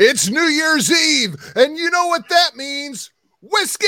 It's New Year's Eve, and you know what that means? Whiskey!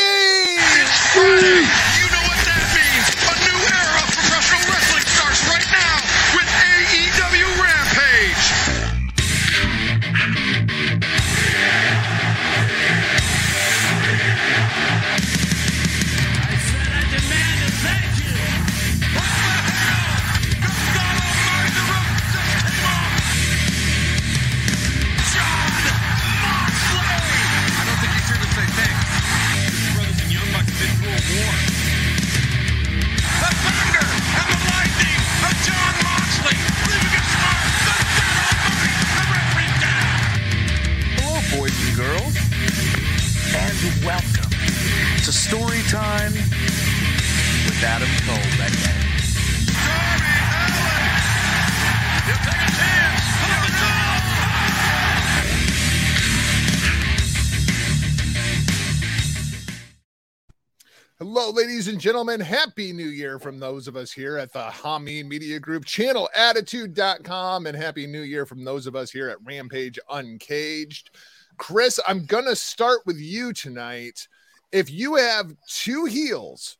Ladies and gentlemen. Happy New Year from those of us here at the Hami Media Group, channelattitude.com, and Happy New Year from those of us here at Rampage Uncaged. Chris, I'm going to start with you tonight. If you have two heels,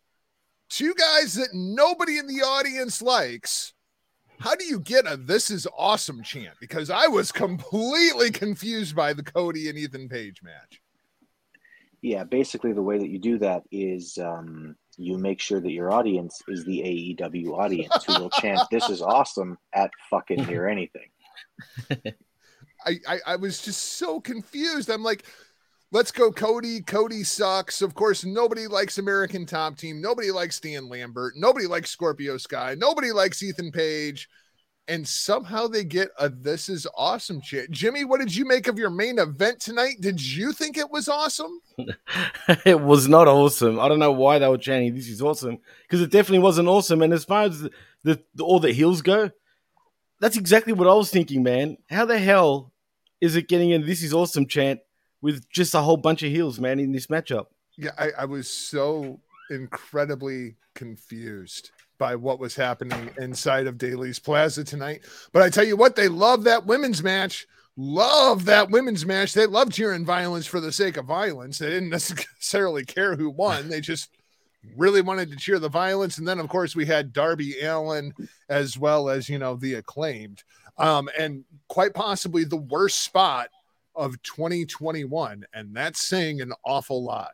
two guys that nobody in the audience likes, how do you get a this is awesome chant? Because I was completely confused by the Cody and Ethan Page match. Yeah, basically the way that you do that is um, you make sure that your audience is the AEW audience who will chant "This is awesome" at fucking near anything. I, I I was just so confused. I'm like, let's go, Cody. Cody sucks. Of course, nobody likes American Top Team. Nobody likes Dan Lambert. Nobody likes Scorpio Sky. Nobody likes Ethan Page. And somehow they get a "This is awesome" chant. Jimmy, what did you make of your main event tonight? Did you think it was awesome? it was not awesome. I don't know why they were chanting "This is awesome" because it definitely wasn't awesome. And as far as the, the, the all the heels go, that's exactly what I was thinking, man. How the hell is it getting a "This is awesome" chant with just a whole bunch of heels, man, in this matchup? Yeah, I, I was so incredibly confused by what was happening inside of Daily's Place tonight. But I tell you what, they love that women's match. Love that women's match. They love cheering violence for the sake of violence. They didn't necessarily care who won. They just really wanted to cheer the violence. And then, of course, we had Darby Allin as well as, you know, the acclaimed. Um, and quite possibly the worst spot of 2021. And that's saying an awful lot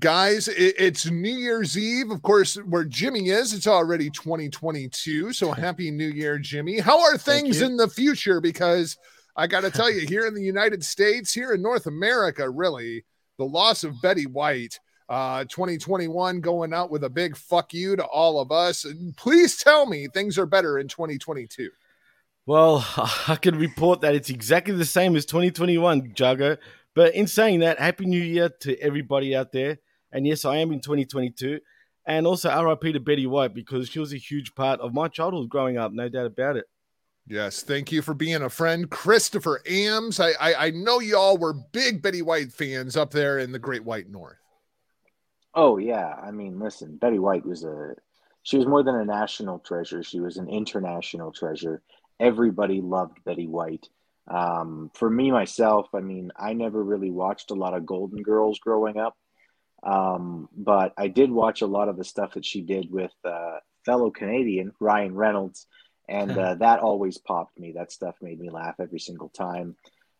guys it's new year's eve of course where jimmy is. It's already 2022 so happy new year jimmy. How are things in the future? Because i gotta tell you here in the united states here in north america really the loss of betty white uh 2021 going out with a big fuck you to all of us. And please tell me things are better in 2022 Well, I can report that it's exactly the same as 2021, Jago. But in saying that, Happy New Year to everybody out there. And yes, I am in 2022. And also RIP to Betty White because she was a huge part of my childhood growing up, no doubt about it. Yes, thank you for being a friend, Christopher Ames. I, I I know y'all were big Betty White fans up there in the Great White North. Oh yeah, I mean, listen, Betty White was a she was more than a national treasure. She was an international treasure. Everybody loved Betty White. Um, for me myself, I mean, I never really watched a lot of Golden Girls growing up, um, but I did watch a lot of the stuff that she did with uh, fellow Canadian Ryan Reynolds, and uh, that always popped me. That stuff made me laugh every single time.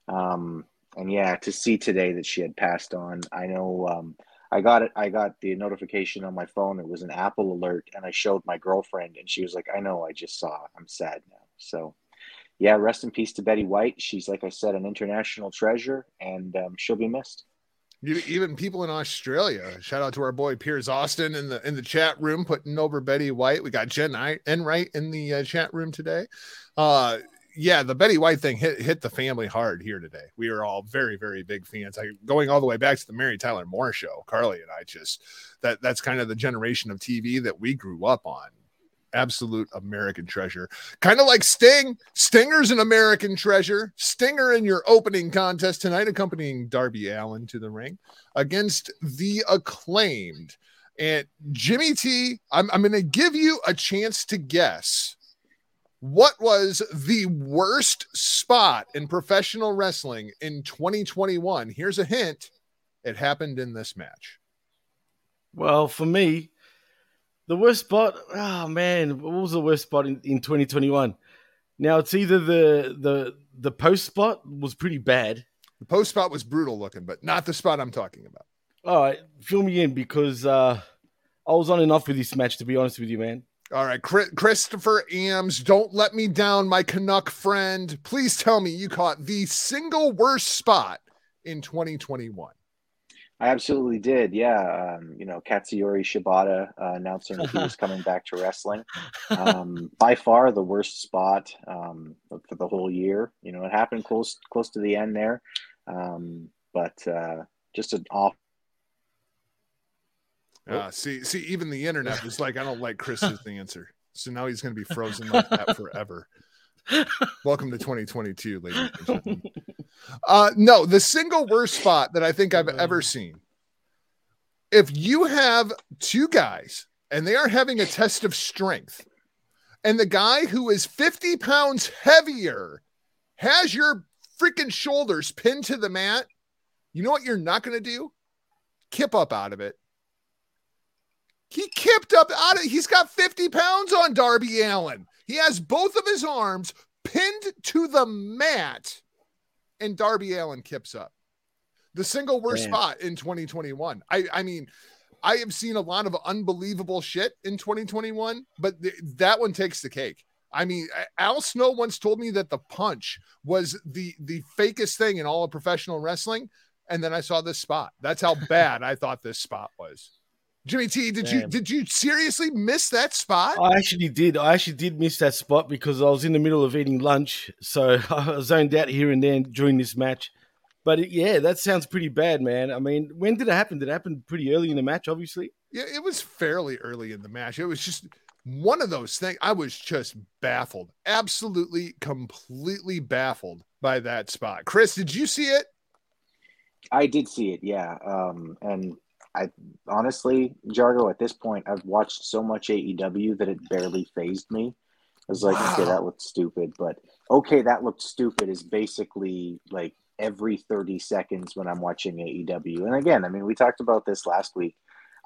Um, and yeah, to see today that she had passed on, I know. Um, I got it. I got the notification on my phone. It was an Apple alert, and I showed my girlfriend, and she was like, "I know. I just saw. I'm sad now." So, yeah, rest in peace to Betty White. She's like I said, an international treasure, and um, she'll be missed. Even people in Australia. Shout out to our boy Piers Austin in the in the chat room putting over Betty White. We got Jen Enright in the uh, chat room today. Uh, yeah, the Betty White thing hit hit the family hard here today. We are all very very big fans. I going all the way back to the Mary Tyler Moore show. Carly and I just that that's kind of the generation of TV that we grew up on. Absolute American treasure. Kind of like Sting. Stinger's an American treasure. Stinger in your opening contest tonight, accompanying Darby Allin to the ring against the acclaimed. And Jimmy T, I'm, I'm going to give you a chance to guess What was the worst spot in professional wrestling in 2021? Here's a hint. It happened in this match. Well, for me, the worst spot. Oh man, what was the worst spot in, in 2021? Now it's either the the the post spot was pretty bad. The post spot was brutal looking, but not the spot I'm talking about. All right, fill me in because uh, I was on and off with this match. To be honest with you, man. All right, Chri- Christopher Ames, don't let me down, my Canuck friend. Please tell me you caught the single worst spot in 2021. I absolutely did. Yeah. Um, you know, Katsuyori Shibata uh, announcing that he was coming back to wrestling. Um, by far the worst spot um, for the whole year. You know, it happened close close to the end there. Um, but uh, just an off. Uh, see, see, even the internet was like, I don't like Chris's answer. So now he's going to be frozen like that forever. Welcome to 2022, ladies and gentlemen. Uh, no, the single worst spot that I think I've ever seen. If you have two guys and they are having a test of strength, and the guy who is 50 pounds heavier has your freaking shoulders pinned to the mat, you know what you're not going to do? Kip up out of it. He kipped up out of he's got 50 pounds on Darby Allin. He has both of his arms pinned to the mat, and Darby Allin kips up. The single worst Damn. spot in 2021. I, I mean, I have seen a lot of unbelievable shit in 2021, but th- that one takes the cake. I mean, Al Snow once told me that the punch was the the fakest thing in all of professional wrestling, and then I saw this spot. That's how bad I thought this spot was. Jimmy T, did you did you seriously miss that spot? I actually did. I actually did miss that spot because I was in the middle of eating lunch, so I zoned out here and there during this match. But it, yeah, that sounds pretty bad, man. I mean, when did it happen? Did it happen pretty early in the match? Obviously. Yeah, it was fairly early in the match. It was just one of those things. I was just baffled, absolutely, completely baffled by that spot. Chris, did you see it? I did see it, yeah. Um, and I honestly, Jargo, at this point, I've watched so much AEW that it barely phased me. I was like, okay, that looked stupid, but okay, that looked stupid is basically like every 30 seconds when I'm watching AEW. And again, I mean, we talked about this last week.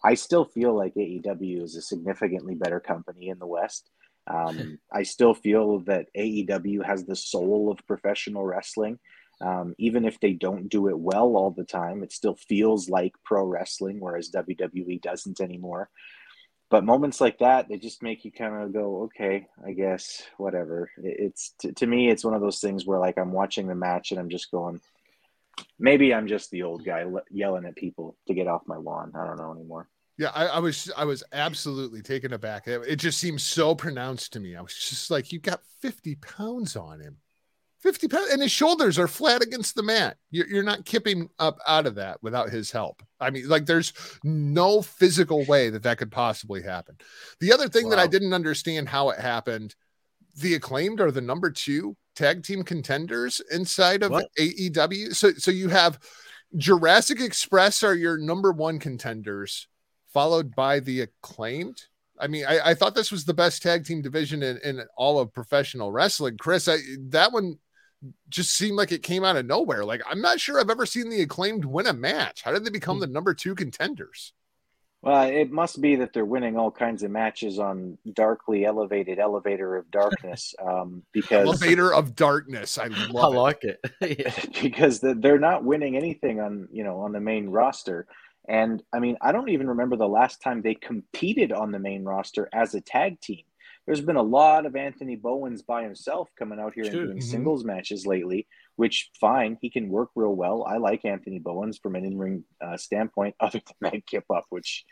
I still feel like AEW is a significantly better company in the West. Um, I still feel that AEW has the soul of professional wrestling. Um, even if they don't do it well all the time, it still feels like pro wrestling, whereas WWE doesn't anymore. But moments like that, they just make you kind of go, okay, I guess, whatever. It's to, to me, it's one of those things where like I'm watching the match and I'm just going, maybe I'm just the old guy yelling at people to get off my lawn. I don't know anymore. Yeah, I, I was I was absolutely taken aback. It, just seemed so pronounced to me. I was just like, you got 50 pounds on him. 50 pounds and his shoulders are flat against the mat. You're, you're not kipping up out of that without his help. I mean, like there's no physical way that that could possibly happen. The other thing that I didn't understand how it happened, the acclaimed are the number two tag team contenders inside of What? AEW. So so you have Jurassic Express are your number one contenders, followed by the acclaimed. I mean, I, I thought this was the best tag team division in, in all of professional wrestling. Chris, I, that one just seemed like it came out of nowhere. Like, I'm not sure I've ever seen the acclaimed win a match. How did they become the number two contenders? Well, it must be that they're winning all kinds of matches on darkly elevated elevator of darkness um, because Elevator of Darkness. I I love it. like it. Yeah. because they're not winning anything on you know on the main roster. And I mean, I don't even remember the last time they competed on the main roster as a tag team. There's been a lot of Anthony Bowens by himself coming out here and doing Mhm. singles matches lately, which fine, he can work real well. I like Anthony Bowens from an in-ring uh, standpoint, other than that kip up, which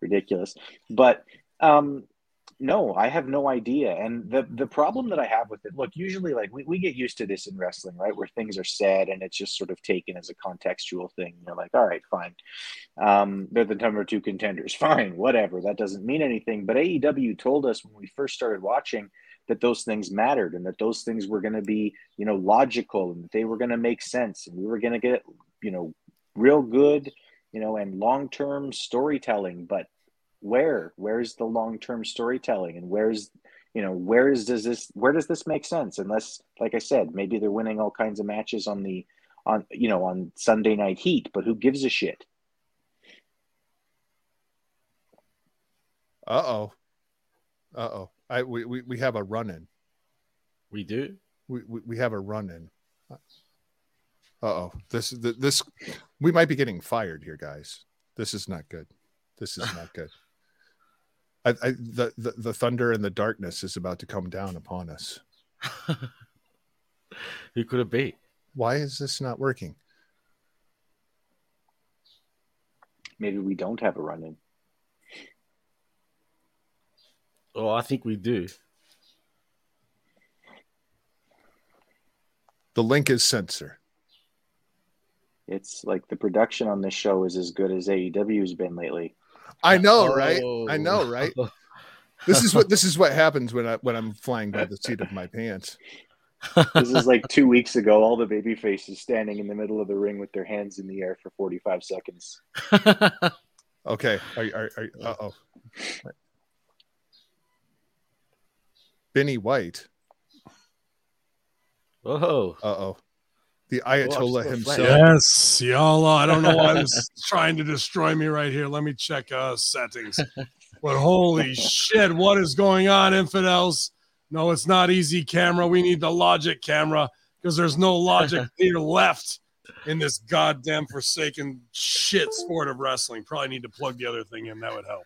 ridiculous. But um, no, I have no idea. And the the problem that I have with it, look, usually like we, we get used to this in wrestling, right? Where things are said and it's just sort of taken as a contextual thing. You're like, all right, fine. Um, they're the number two contenders. Fine, whatever. That doesn't mean anything. But AEW told us when we first started watching that those things mattered and that those things were going to be, you know, logical and that they were going to make sense and we were going to get, you know, real good, you know, and long term storytelling. But where where's the long-term storytelling and where's you know, where is does this where does this make sense? Unless, like I said, maybe they're winning all kinds of matches on the on you know on Sunday Night Heat, but who gives a shit? Uh oh. Uh oh. I we, we we have a run in. We do. We, we we have a run in. Uh oh. This this we might be getting fired here, guys. This is not good. This is not good. I, I the, the the thunder and the darkness is about to come down upon us. Who could it be? Why is this not working? Maybe we don't have a run in. Oh, I think we do. The link is sent, sir. It's like the production on this show is as good as AEW's been lately. I know, right? I Oh. know, right? This is what this is what happens when I when I'm flying by the seat of my pants. This is like two weeks ago. All the baby faces standing in the middle of the ring with their hands in the air for 45 seconds. Okay. Are, are, are, uh oh. Benny White. oh, Uh oh. The Ayatollah still himself. Yes, y'all. uh, I don't know why this is trying to destroy me right here. Let me check uh settings. But holy shit, what is going on, infidels? No, it's not easy camera. We need the logic camera because there's no logic here left in this goddamn forsaken shit sport of wrestling. Probably need to plug the other thing in. That would help.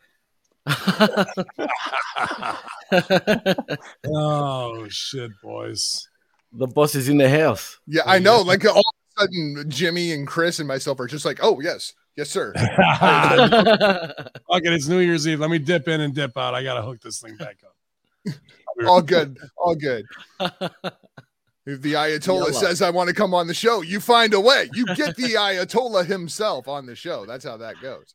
oh shit, boys. The boss is in the house. Yeah, I know. Like all of a sudden, Jimmy and Chris and myself are just like, oh, yes. Yes, sir. okay, it's New Year's Eve. Let me dip in and dip out. I gotta hook this thing back up. all good. All good. If the Ayatollah Yalla. says, I want to come on the show, you find a way. You get the Ayatollah himself on the show. That's how that goes.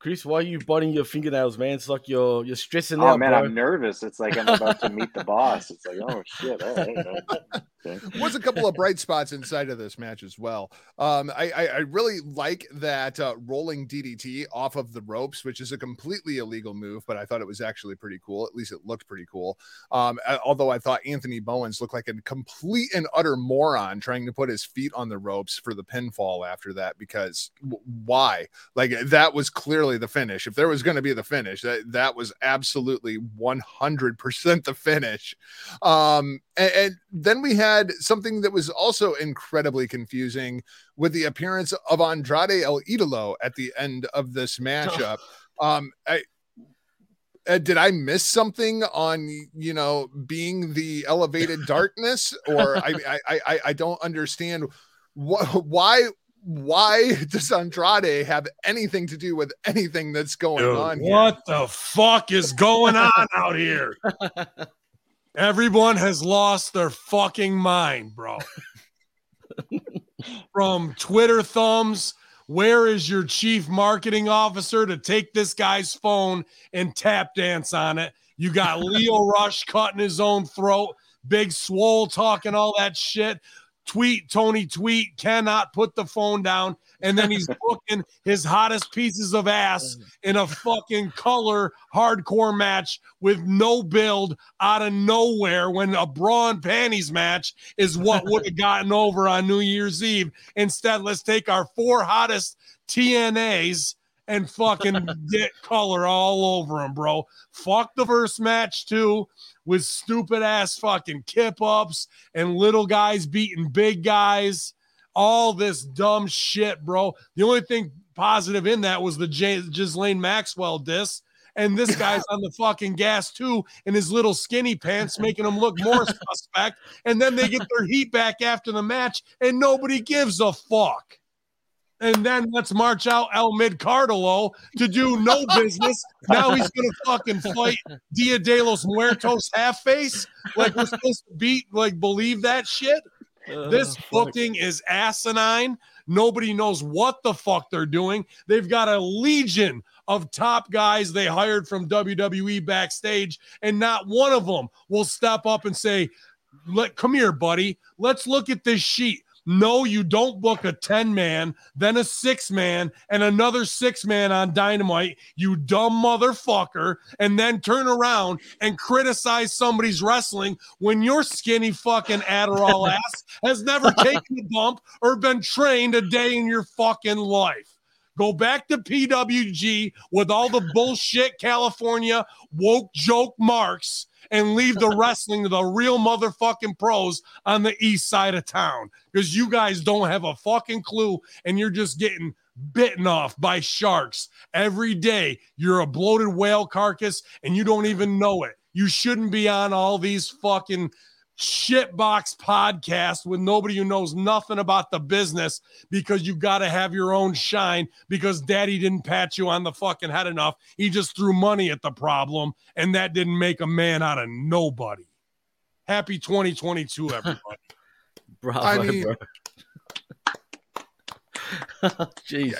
Chris, why are you biting your fingernails, man? It's like you're you're stressing Oh out, man, bro. I'm nervous. It's like I'm about to meet the boss. It's like, oh shit. All right. Okay. was a couple of bright spots inside of this match as well. Um, I, I, I really like that uh, rolling DDT off of the ropes, which is a completely illegal move, but I thought it was actually pretty cool. At least it looked pretty cool. Um, a- although I thought Anthony Bowens looked like a complete and utter moron trying to put his feet on the ropes for the pinfall after that, because w- why? Like that was clearly the finish. If there was going to be the finish, that that was absolutely 100% the finish. Um, and, and then we had something that was also incredibly confusing with the appearance of Andrade El Idolo at the end of this matchup. Um, I, uh, did I miss something on you know being the elevated darkness, or I, I I I- I don't understand wh- why why does Andrade have anything to do with anything that's going Dude, on here? what the fuck is going on out here? Everyone has lost their fucking mind, bro. From Twitter thumbs, where is your chief marketing officer to take this guy's phone and tap dance on it? You got Lio Rush cutting his own throat, Big Swole talking all that shit. Tweet Tony Tweet cannot put the phone down, and then he's booking his hottest pieces of ass in a fucking color hardcore match with no build out of nowhere when a bra and panties match is what would have gotten over on New Year's Eve. Instead, let's take our four hottest TNAs and fucking get color all over them, bro. Fuck the first match too with stupid ass fucking kip ups and little guys beating big guys. All this dumb shit, bro. The only thing positive in that was the J- Ghislaine Maxwell diss. And this guy's on the fucking gas too in his little skinny pants, making him look more suspect. And then they get their heat back after the match, and nobody gives a fuck. And then let's march out El Mid Cardolo to do no business. Now he's gonna fucking fight Dia de los Muertos half face. Like we're supposed to beat, like believe that shit. This Uh, fuck. booking is asinine. Nobody knows what the fuck they're doing. They've got a legion of top guys they hired from WWE backstage, and not one of them will step up and say, Let come here, buddy. Let's look at this sheet. No, you don't book a 10 man, then a six man, and another six man on Dynamite, you dumb motherfucker, and then turn around and criticize somebody's wrestling when your skinny fucking Adderall ass has never taken a bump or been trained a day in your fucking life. Go back to PWG with all the bullshit California woke joke marks and leave the wrestling to the real motherfucking pros on the east side of town because you guys don't have a fucking clue and you're just getting bitten off by sharks every day. You're a bloated whale carcass and you don't even know it. You shouldn't be on all these fucking shitbox podcast with nobody who knows nothing about the business because you got to have your own shine because daddy didn't pat you on the fucking head enough. He just threw money at the problem and that didn't make a man out of nobody. Happy 2022, everybody. Bravo, I mean- bro. Jeez.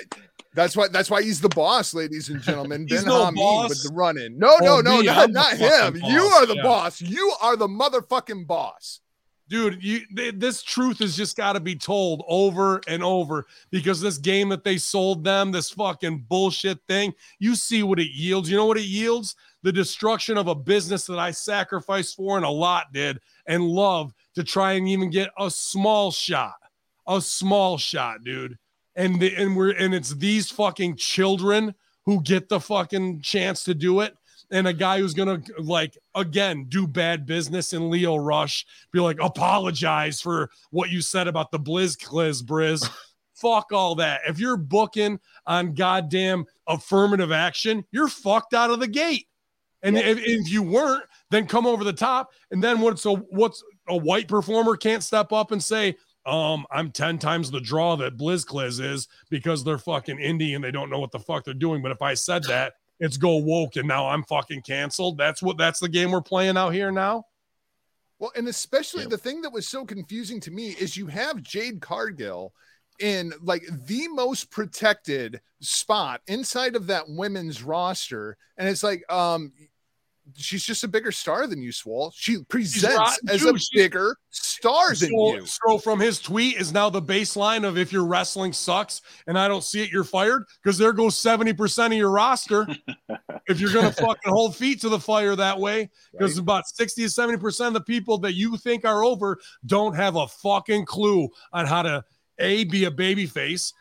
That's why. That's why he's the boss, ladies and gentlemen. He's ben no boss. with the run in. No, no, Oh, no, me, not, not him. You are the yeah. boss. You are the motherfucking boss. dude you th- this truth has just got to be told over and over because this game that they sold them this fucking bullshit thing you see what it yields you know what it yields the destruction of a business that i sacrificed for and a lot did and love to try and even get a small shot a small shot dude and the, and we're and it's these fucking children who get the fucking chance to do it and a guy who's gonna like again do bad business in Lio Rush, be like, apologize for what you said about the Blizz Cliz Briz. Fuck all that. If you're booking on goddamn affirmative action, you're fucked out of the gate. And if, if you weren't, then come over the top. And then what's a what's a white performer can't step up and say, um, I'm 10 times the draw that Blizz Cliz is because they're fucking indie and they don't know what the fuck they're doing. But if I said that, it's go woke and now I'm fucking canceled. That's what that's the game we're playing out here now. Well, and especially the thing that was so confusing to me is you have Jade Cargill in like the most protected spot inside of that women's roster, and it's like, um, she's just a bigger star than you, Swole. She presents as too. a She's- bigger star than So, you. so from his tweet is now the baseline of if your wrestling sucks and I don't see it, you're fired because there goes 70% of your roster. if you're gonna fucking hold feet to the fire that way, because about 60 to 70% of the people that you think are over don't have a fucking clue on how to A be a baby face.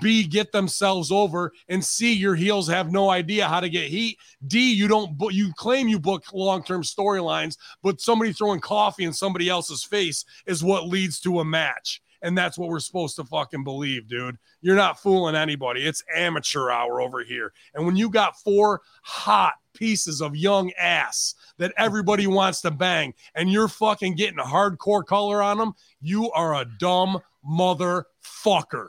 B, get themselves over, and C, your heels have no idea how to get heat. D, you don't, you claim you book long term storylines, but somebody throwing coffee in somebody else's face is what leads to a match. And that's what we're supposed to fucking believe, dude. You're not fooling anybody. It's amateur hour over here. And when you got four hot pieces of young ass that everybody wants to bang and you're fucking getting a hardcore color on them, you are a dumb motherfucker.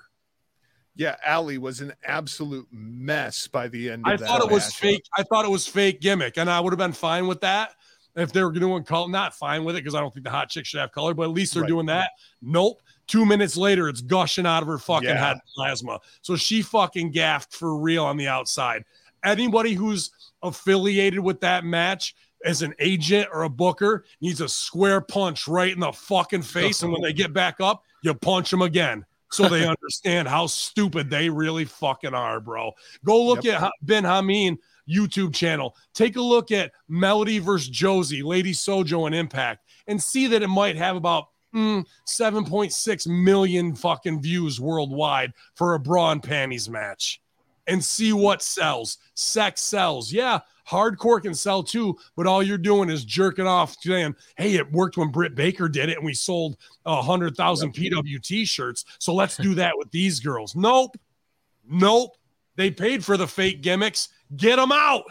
Yeah, Allie was an absolute mess by the end. Of I that thought it was fake. I thought it was fake gimmick, and I would have been fine with that if they were doing color. Not fine with it because I don't think the hot chick should have color, but at least they're Right. doing that. Nope. Two minutes later, it's gushing out of her fucking Yeah. head plasma. So she fucking gaffed for real on the outside. Anybody who's affiliated with that match as an agent or a booker needs a square punch right in the fucking face, and when they get back up, you punch them again. So they understand how stupid they really fucking are, bro. Go look at Ben Hameen YouTube channel. Take a look at Melody versus Josie, Lady Sojo and Impact, and see that it might have about mm, 7.6 million fucking views worldwide for a bra and panties match. And see what sells. Sex sells. Yeah, hardcore can sell too, but all you're doing is jerking off saying, hey, it worked when Britt Baker did it and we sold a hundred thousand PWT shirts. So let's do that with these girls. Nope. Nope. They paid for the fake gimmicks. Get them out.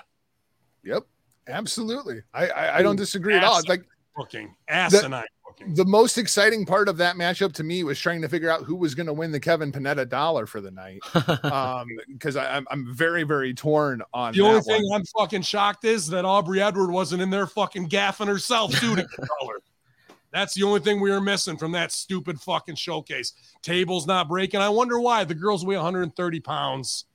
Yep, absolutely. I I, I don't disagree at all. It's like Booking. Asinine booking. The most exciting part of that matchup to me was trying to figure out who was going to win the Kevin Panetta dollar for the night. Um, because I'm I'm very very torn on The only thing one. I'm fucking shocked is that Aubrey Edward wasn't in there fucking gaffing herself too to get color. That's the only thing we were missing from that stupid fucking showcase. Tables not breaking. I wonder why. The girls weigh 130 pounds.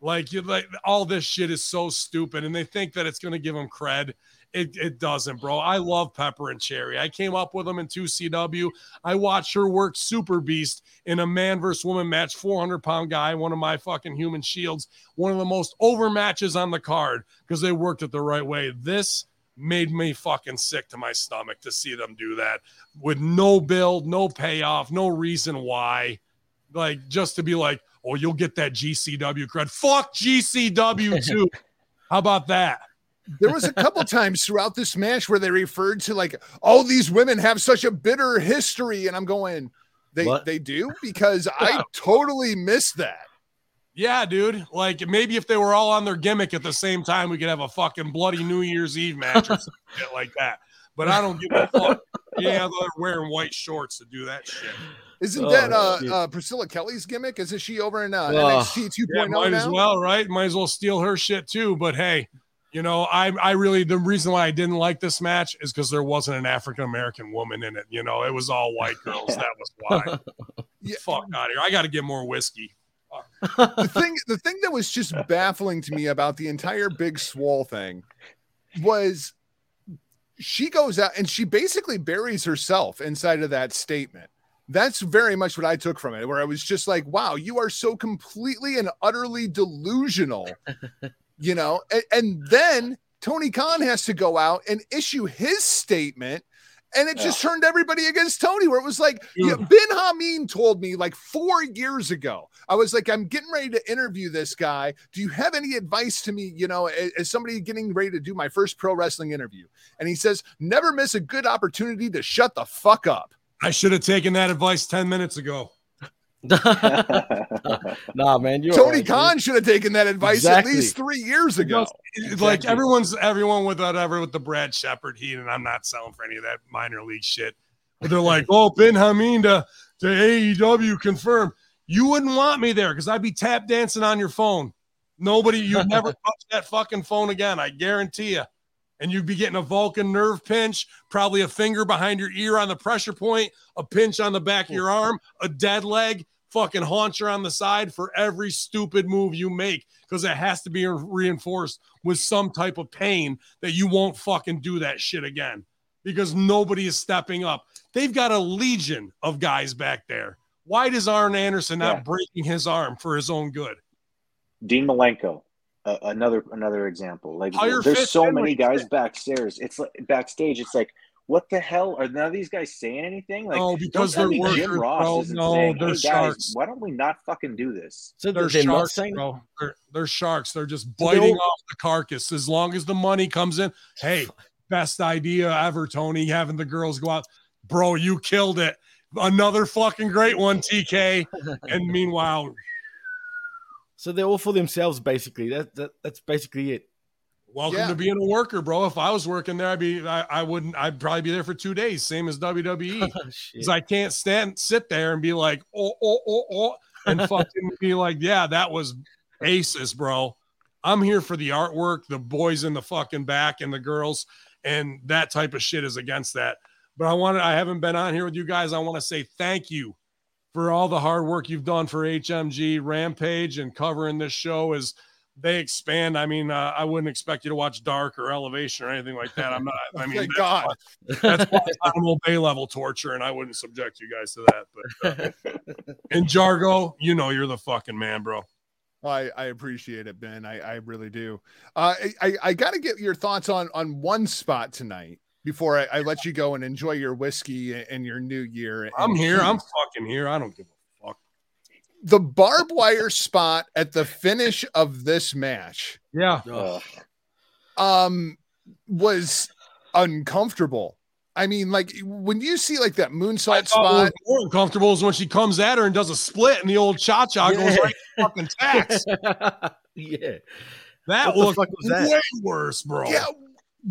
Like you like all this shit is so stupid, and they think that it's gonna give them cred. It, it doesn't, bro. I love Pepper and Cherry. I came up with them in 2CW. I watched her work Super Beast in a man versus woman match, 400 pound guy, one of my fucking human shields, one of the most over matches on the card because they worked it the right way. This made me fucking sick to my stomach to see them do that with no build, no payoff, no reason why. Like just to be like, oh, you'll get that GCW cred. Fuck GCW too. How about that? There was a couple times throughout this match where they referred to like, oh, these women have such a bitter history, and I'm going, they What? they do because I totally missed that. Yeah, dude. Like maybe if they were all on their gimmick at the same time, we could have a fucking bloody New Year's Eve match or something like that. But I don't give a fuck. Yeah, they're wearing white shorts to do that shit. Isn't Oh, that uh, uh Priscilla Kelly's gimmick? Isn't she over in uh, Oh. NXT 2.0 Yeah, might as well, right? Might as well steal her shit too. But hey, you know, I I really the reason why I didn't like this match is because there wasn't an African American woman in it. You know, it was all white girls. That was why. Yeah. Fuck out of here. I got to get more whiskey. the thing the thing that was just baffling to me about the entire big Swole thing was she goes out and she basically buries herself inside of that statement that's very much what i took from it where i was just like wow you are so completely and utterly delusional you know and, and then tony khan has to go out and issue his statement and it just turned everybody against Tony, where it was like, yeah. Ben Hameen told me like four years ago. I was like, I'm getting ready to interview this guy. Do you have any advice to me, you know, as, as somebody getting ready to do my first pro wrestling interview? And he says, never miss a good opportunity to shut the fuck up. I should have taken that advice 10 minutes ago. nah, man, you're Tony all right, dude. Khan should have taken that advice Exactly. at least three years ago. It's Like everyone's everyone with whatever with the Brad Shepard heat, and I'm not selling for any of that minor league shit. But they're like, oh, Ben Hameen to, to AEW confirmed. You wouldn't want me there because I'd be tap dancing on your phone. Nobody, you'd never touch that fucking phone again. I guarantee you. And you'd be getting a Vulcan nerve pinch, probably a finger behind your ear on the pressure point, a pinch on the back of your arm, a dead leg, fucking hauncher on the side for every stupid move you make because it has to be reinforced with some type of pain that you won't fucking do that shit again because nobody is stepping up. They've got a legion of guys back there. Why does Arn Anderson not Yeah. breaking his arm for his own good? Dean Malenko, uh, another another example. Like Hire there's Fitz so Finlay. many guys backstairs. It's like backstage. It's like, what the hell are none of these guys saying anything? Like, No, don't because tell they're me workers, Jim Ross bro. isn't No, saying, they're hey guys, sharks. why don't we not fucking do this? So They're, they're, sharks, saying bro. They're, they're sharks. They're just So they biting all- off the carcass. As long as the money comes in, hey, best idea ever, Tony. Having the girls go out, bro. You killed it. Another fucking great one, TK. And meanwhile, so they're all for themselves, basically. That, that that's basically it. welcome Yeah. to being a worker, bro. If I was working there, I'd be. I, I wouldn't. I'd probably be there for two days, same as WWE. Oh, shit. because I can't stand sit there and be like, oh, oh, oh, oh, and fucking be like, yeah, that was aces, bro. I'm here for the artwork, the boys in the fucking back and the girls, and that type of shit is against that. But I wanted, I haven't been on here with you guys. I want to say thank you for all the hard work you've done for HMG Rampage and covering this show as they expand. I mean, uh, I wouldn't expect you to watch Dark or Elevation or anything like that. I'm not. I mean, Thank that's God. that's Guantanamo Bay level torture, and I wouldn't subject you guys to that. But uh, and Jargo, you know you're the fucking man, bro. I, I appreciate it, Ben. I, I really do. Uh, I, I, I got to get your thoughts on on one spot tonight before I, I let you go and enjoy your whiskey and your new year. I'm and here. I'm fucking here. I don't give a fuck. the barbed wire spot at the finish of this match Yeah, Ugh. um was uncomfortable. I mean, like when you see like that I moonsault what spot, was more uncomfortable is when she comes at her and does a split, and the old cha cha goes Yeah. right to fucking tax. yeah. That What the fuck was that? way worse, bro. yeah,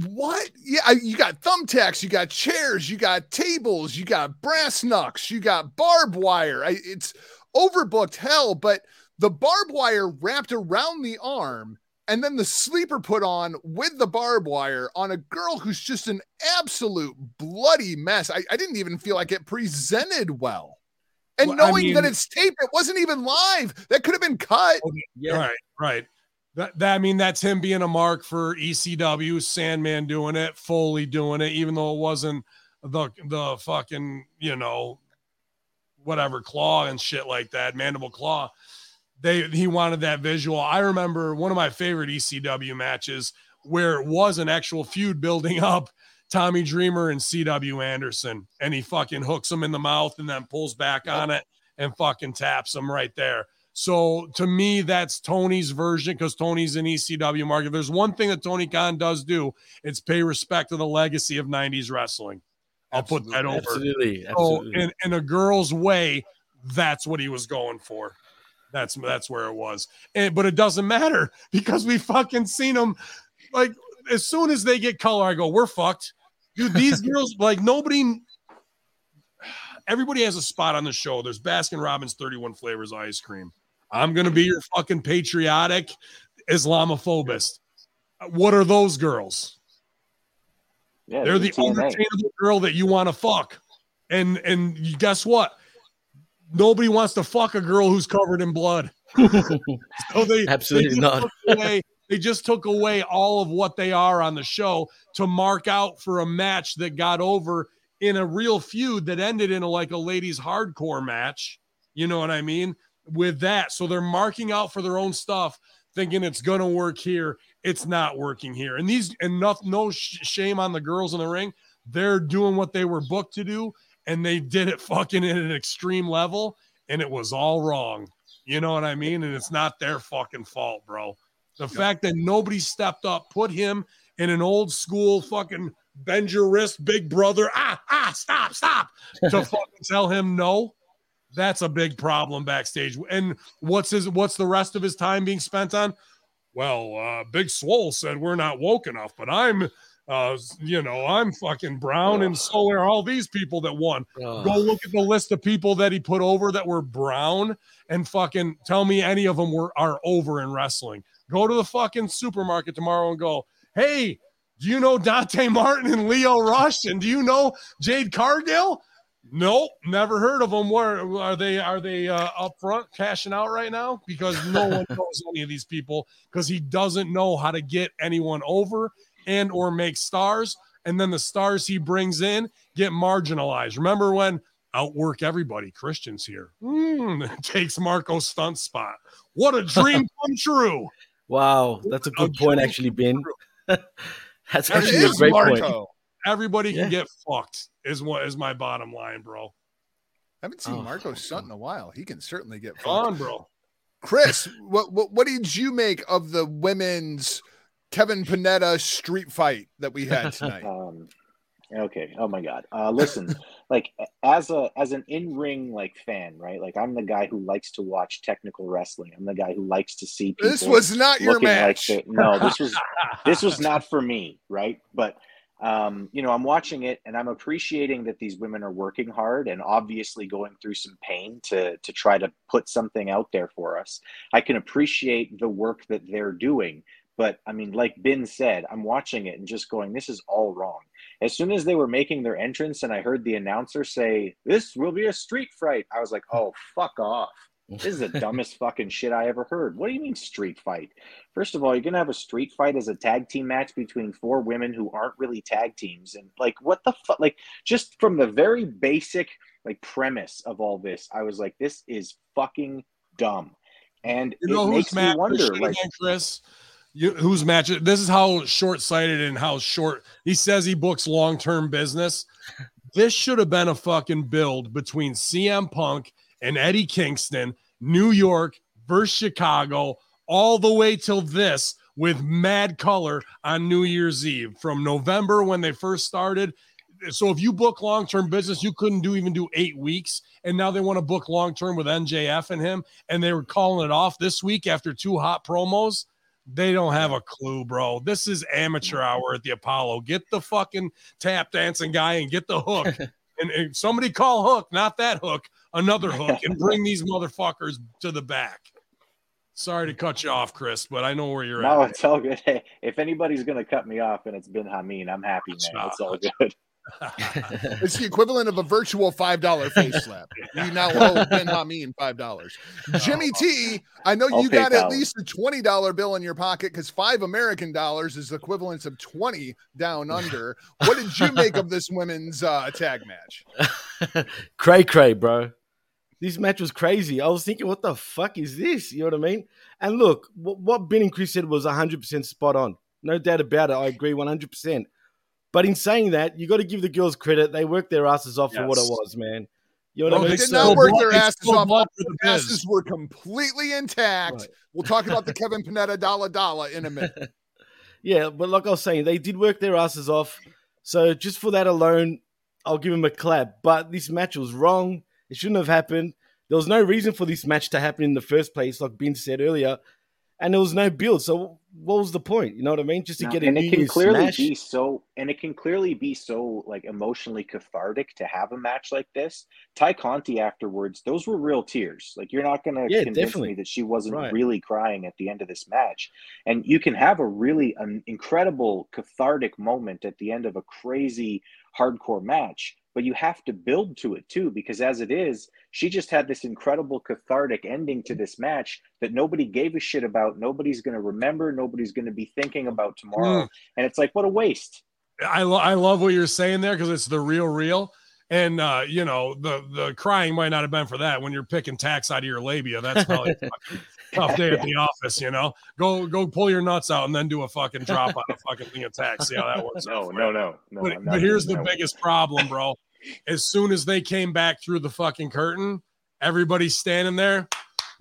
what? Yeah, you got thumbtacks, you got chairs, you got tables, you got brass knucks, you got barbed wire. I, it's overbooked hell, but the barbed wire wrapped around the arm and then the sleeper put on with the barbed wire on a girl who's just an absolute bloody mess. I, I didn't even feel like it presented well. And Well, I knowing that it's taped, it wasn't even live. That could have been cut. Yeah. Right, right. That, that I mean, that's him being a mark for ECW, Sandman doing it, Foley doing it, even though it wasn't the the fucking you know whatever claw and shit like that, mandible claw. They he wanted that visual. I remember one of my favorite ECW matches where it was an actual feud building up. Tommy Dreamer and CW Anderson, and he fucking hooks him in the mouth and then pulls back on it and fucking taps him right there. So to me, that's Tony's version because Tony's an ECW market. There's one thing that Tony Khan does do, it's pay respect to the legacy of 90s wrestling. I'll put that over. Absolutely. So in, in a girl's way, that's what he was going for. That's that's where it was. And but it doesn't matter because we fucking seen them like as soon as they get color, I go, we're fucked. Dude, these girls, like nobody everybody has a spot on the show. There's Baskin Robbins 31 flavors ice cream. I'm gonna be your fucking patriotic Islamophobist. What are those girls? Yeah, They're the TNA. unobtainable girl that you want to fuck. And and guess what? Nobody wants to fuck a girl who's covered in blood. so they Absolutely they not. away- they just took away all of what they are on the show to mark out for a match that got over in a real feud that ended in a, like a ladies hardcore match. You know what I mean? With that, so they're marking out for their own stuff, thinking it's gonna work here. It's not working here, and these and no, sh- shame on the girls in the ring. They're doing what they were booked to do, and they did it fucking at an extreme level, and it was all wrong. You know what I mean? And it's not their fucking fault, bro. The fact that nobody stepped up, put him in an old school fucking bend your wrist, big brother. Ah, ah, stop, stop. To fucking tell him no. That's a big problem backstage. And what's his what's the rest of his time being spent on? Well, uh, Big Swole said we're not woke enough, but I'm uh, you know, I'm fucking brown, and so are all these people that won. Go look at the list of people that he put over that were brown and fucking tell me any of them were are over in wrestling. Go to the fucking supermarket tomorrow and go, hey, do you know Dante Martin and Lio Rush? And do you know Jade Cargill? Nope, never heard of them. Where are they? Are they uh, up front cashing out right now? Because no one knows any of these people because he doesn't know how to get anyone over and or make stars. And then the stars he brings in get marginalized. Remember when outwork everybody? Christians here Hmm, takes Marko's stunt spot. What a dream come true! wow, that's a good Okay. point, actually, Ben. that's actually a is great point. Marco. Everybody Yeah. can get fucked. Is what is my bottom line, bro. I haven't seen Oh, Marko Stunt in a while. He can certainly get Come on, bro. Chris, what, what what did you make of the women's Kevin Panetta street fight that we had tonight? Um, okay. Oh my God. Uh, listen, like as a as an in ring like fan, right? Like I'm the guy who likes to watch technical wrestling. I'm the guy who likes to see people. this was not your looking match. Like the, no, this was this was not for me, right? But um, you know, I'm watching it and I'm appreciating that these women are working hard and obviously going through some pain to to try to put something out there for us. I can appreciate the work that they're doing, but I mean, like Ben said, I'm watching it and just going, this is all wrong. As soon as they were making their entrance and I heard the announcer say, "This will be a street fight," I was like, "Oh, fuck off." This is the dumbest fucking shit I ever heard. What do you mean street fight? First of all, you're gonna have a street fight as a tag team match between four women who aren't really tag teams, and like, what the fuck? Like, just from the very basic like premise of all this, I was like, this is fucking dumb, and You know it makes me wonder, like, Chris? You, whose match? This is how short-sighted and how short he says he books long-term business. This should have been a fucking build between CM Punk and Eddie Kingston, New York versus Chicago, all the way till this with mad color on New Year's Eve from November when they first started. So if you book long-term business, you couldn't do even do eight weeks, and now they want to book long-term with MJF and him, and they were calling it off this week after two hot promos. They don't have a clue, bro. This is amateur hour at the Apollo. Get the fucking tap dancing guy and get the hook. and, and somebody call Hook, not that hook, another hook, and bring these motherfuckers to the back. Sorry to cut you off, Chris, but I know where you're no, at. it's all good. Hey, if anybody's gonna cut me off and it's been Hameen, I'm happy, man. Stop. It's all good. It's the equivalent of a virtual five dollar face slap. You now owe Ben Hameen five dollars. Jimmy T, I know I'll you got at least a twenty dollar bill in your pocket because five American dollars is the equivalent of twenty down under. What did you make of this women's uh, tag match? cray cray, bro. This match was crazy. I was thinking, what the fuck is this? You know what I mean? And look, what, what Ben and Chris said was 100% spot on. No doubt about it. I agree 100%. But in saying that, you got to give the girls credit. They worked their asses off for what it was, man. You know what I mean? they did still not work blood- their asses still off. blood the Their asses were completely intact. Right. We'll talk about the Kevin Panetta Dalla Dalla in a minute. Yeah, but like I was saying, they did work their asses off. So just for that alone, I'll give them a clap. But this match was wrong. It shouldn't have happened. There was no reason for this match to happen in the first place, like Ben said earlier. And there was no build. So what was the point? You know what I mean? Just to No, get a and it can clearly smash. be so and it can clearly be so like emotionally cathartic to have a match like this Tay Conti afterwards those were real tears like you're not going to Yeah, convince definitely. me that she wasn't Right. really crying at the end of this match and you can have a really an incredible cathartic moment at the end of a crazy hardcore match but you have to build to it too because as it is she just had this incredible cathartic ending to this match that nobody gave a shit about nobody's going to remember nobody's going to be thinking about tomorrow Mm. and it's like what a waste I, lo- I love what you're saying there because it's the real real. And uh, you know, the the crying might not have been for that when you're picking tacks out of your labia. That's probably tough day at the office, you know. Go go pull your nuts out and then do a fucking drop on a fucking thing of tacks. See how that works. out no you. no no no But, but here's the biggest problem, bro. As soon as they came back through the fucking curtain, everybody's standing there.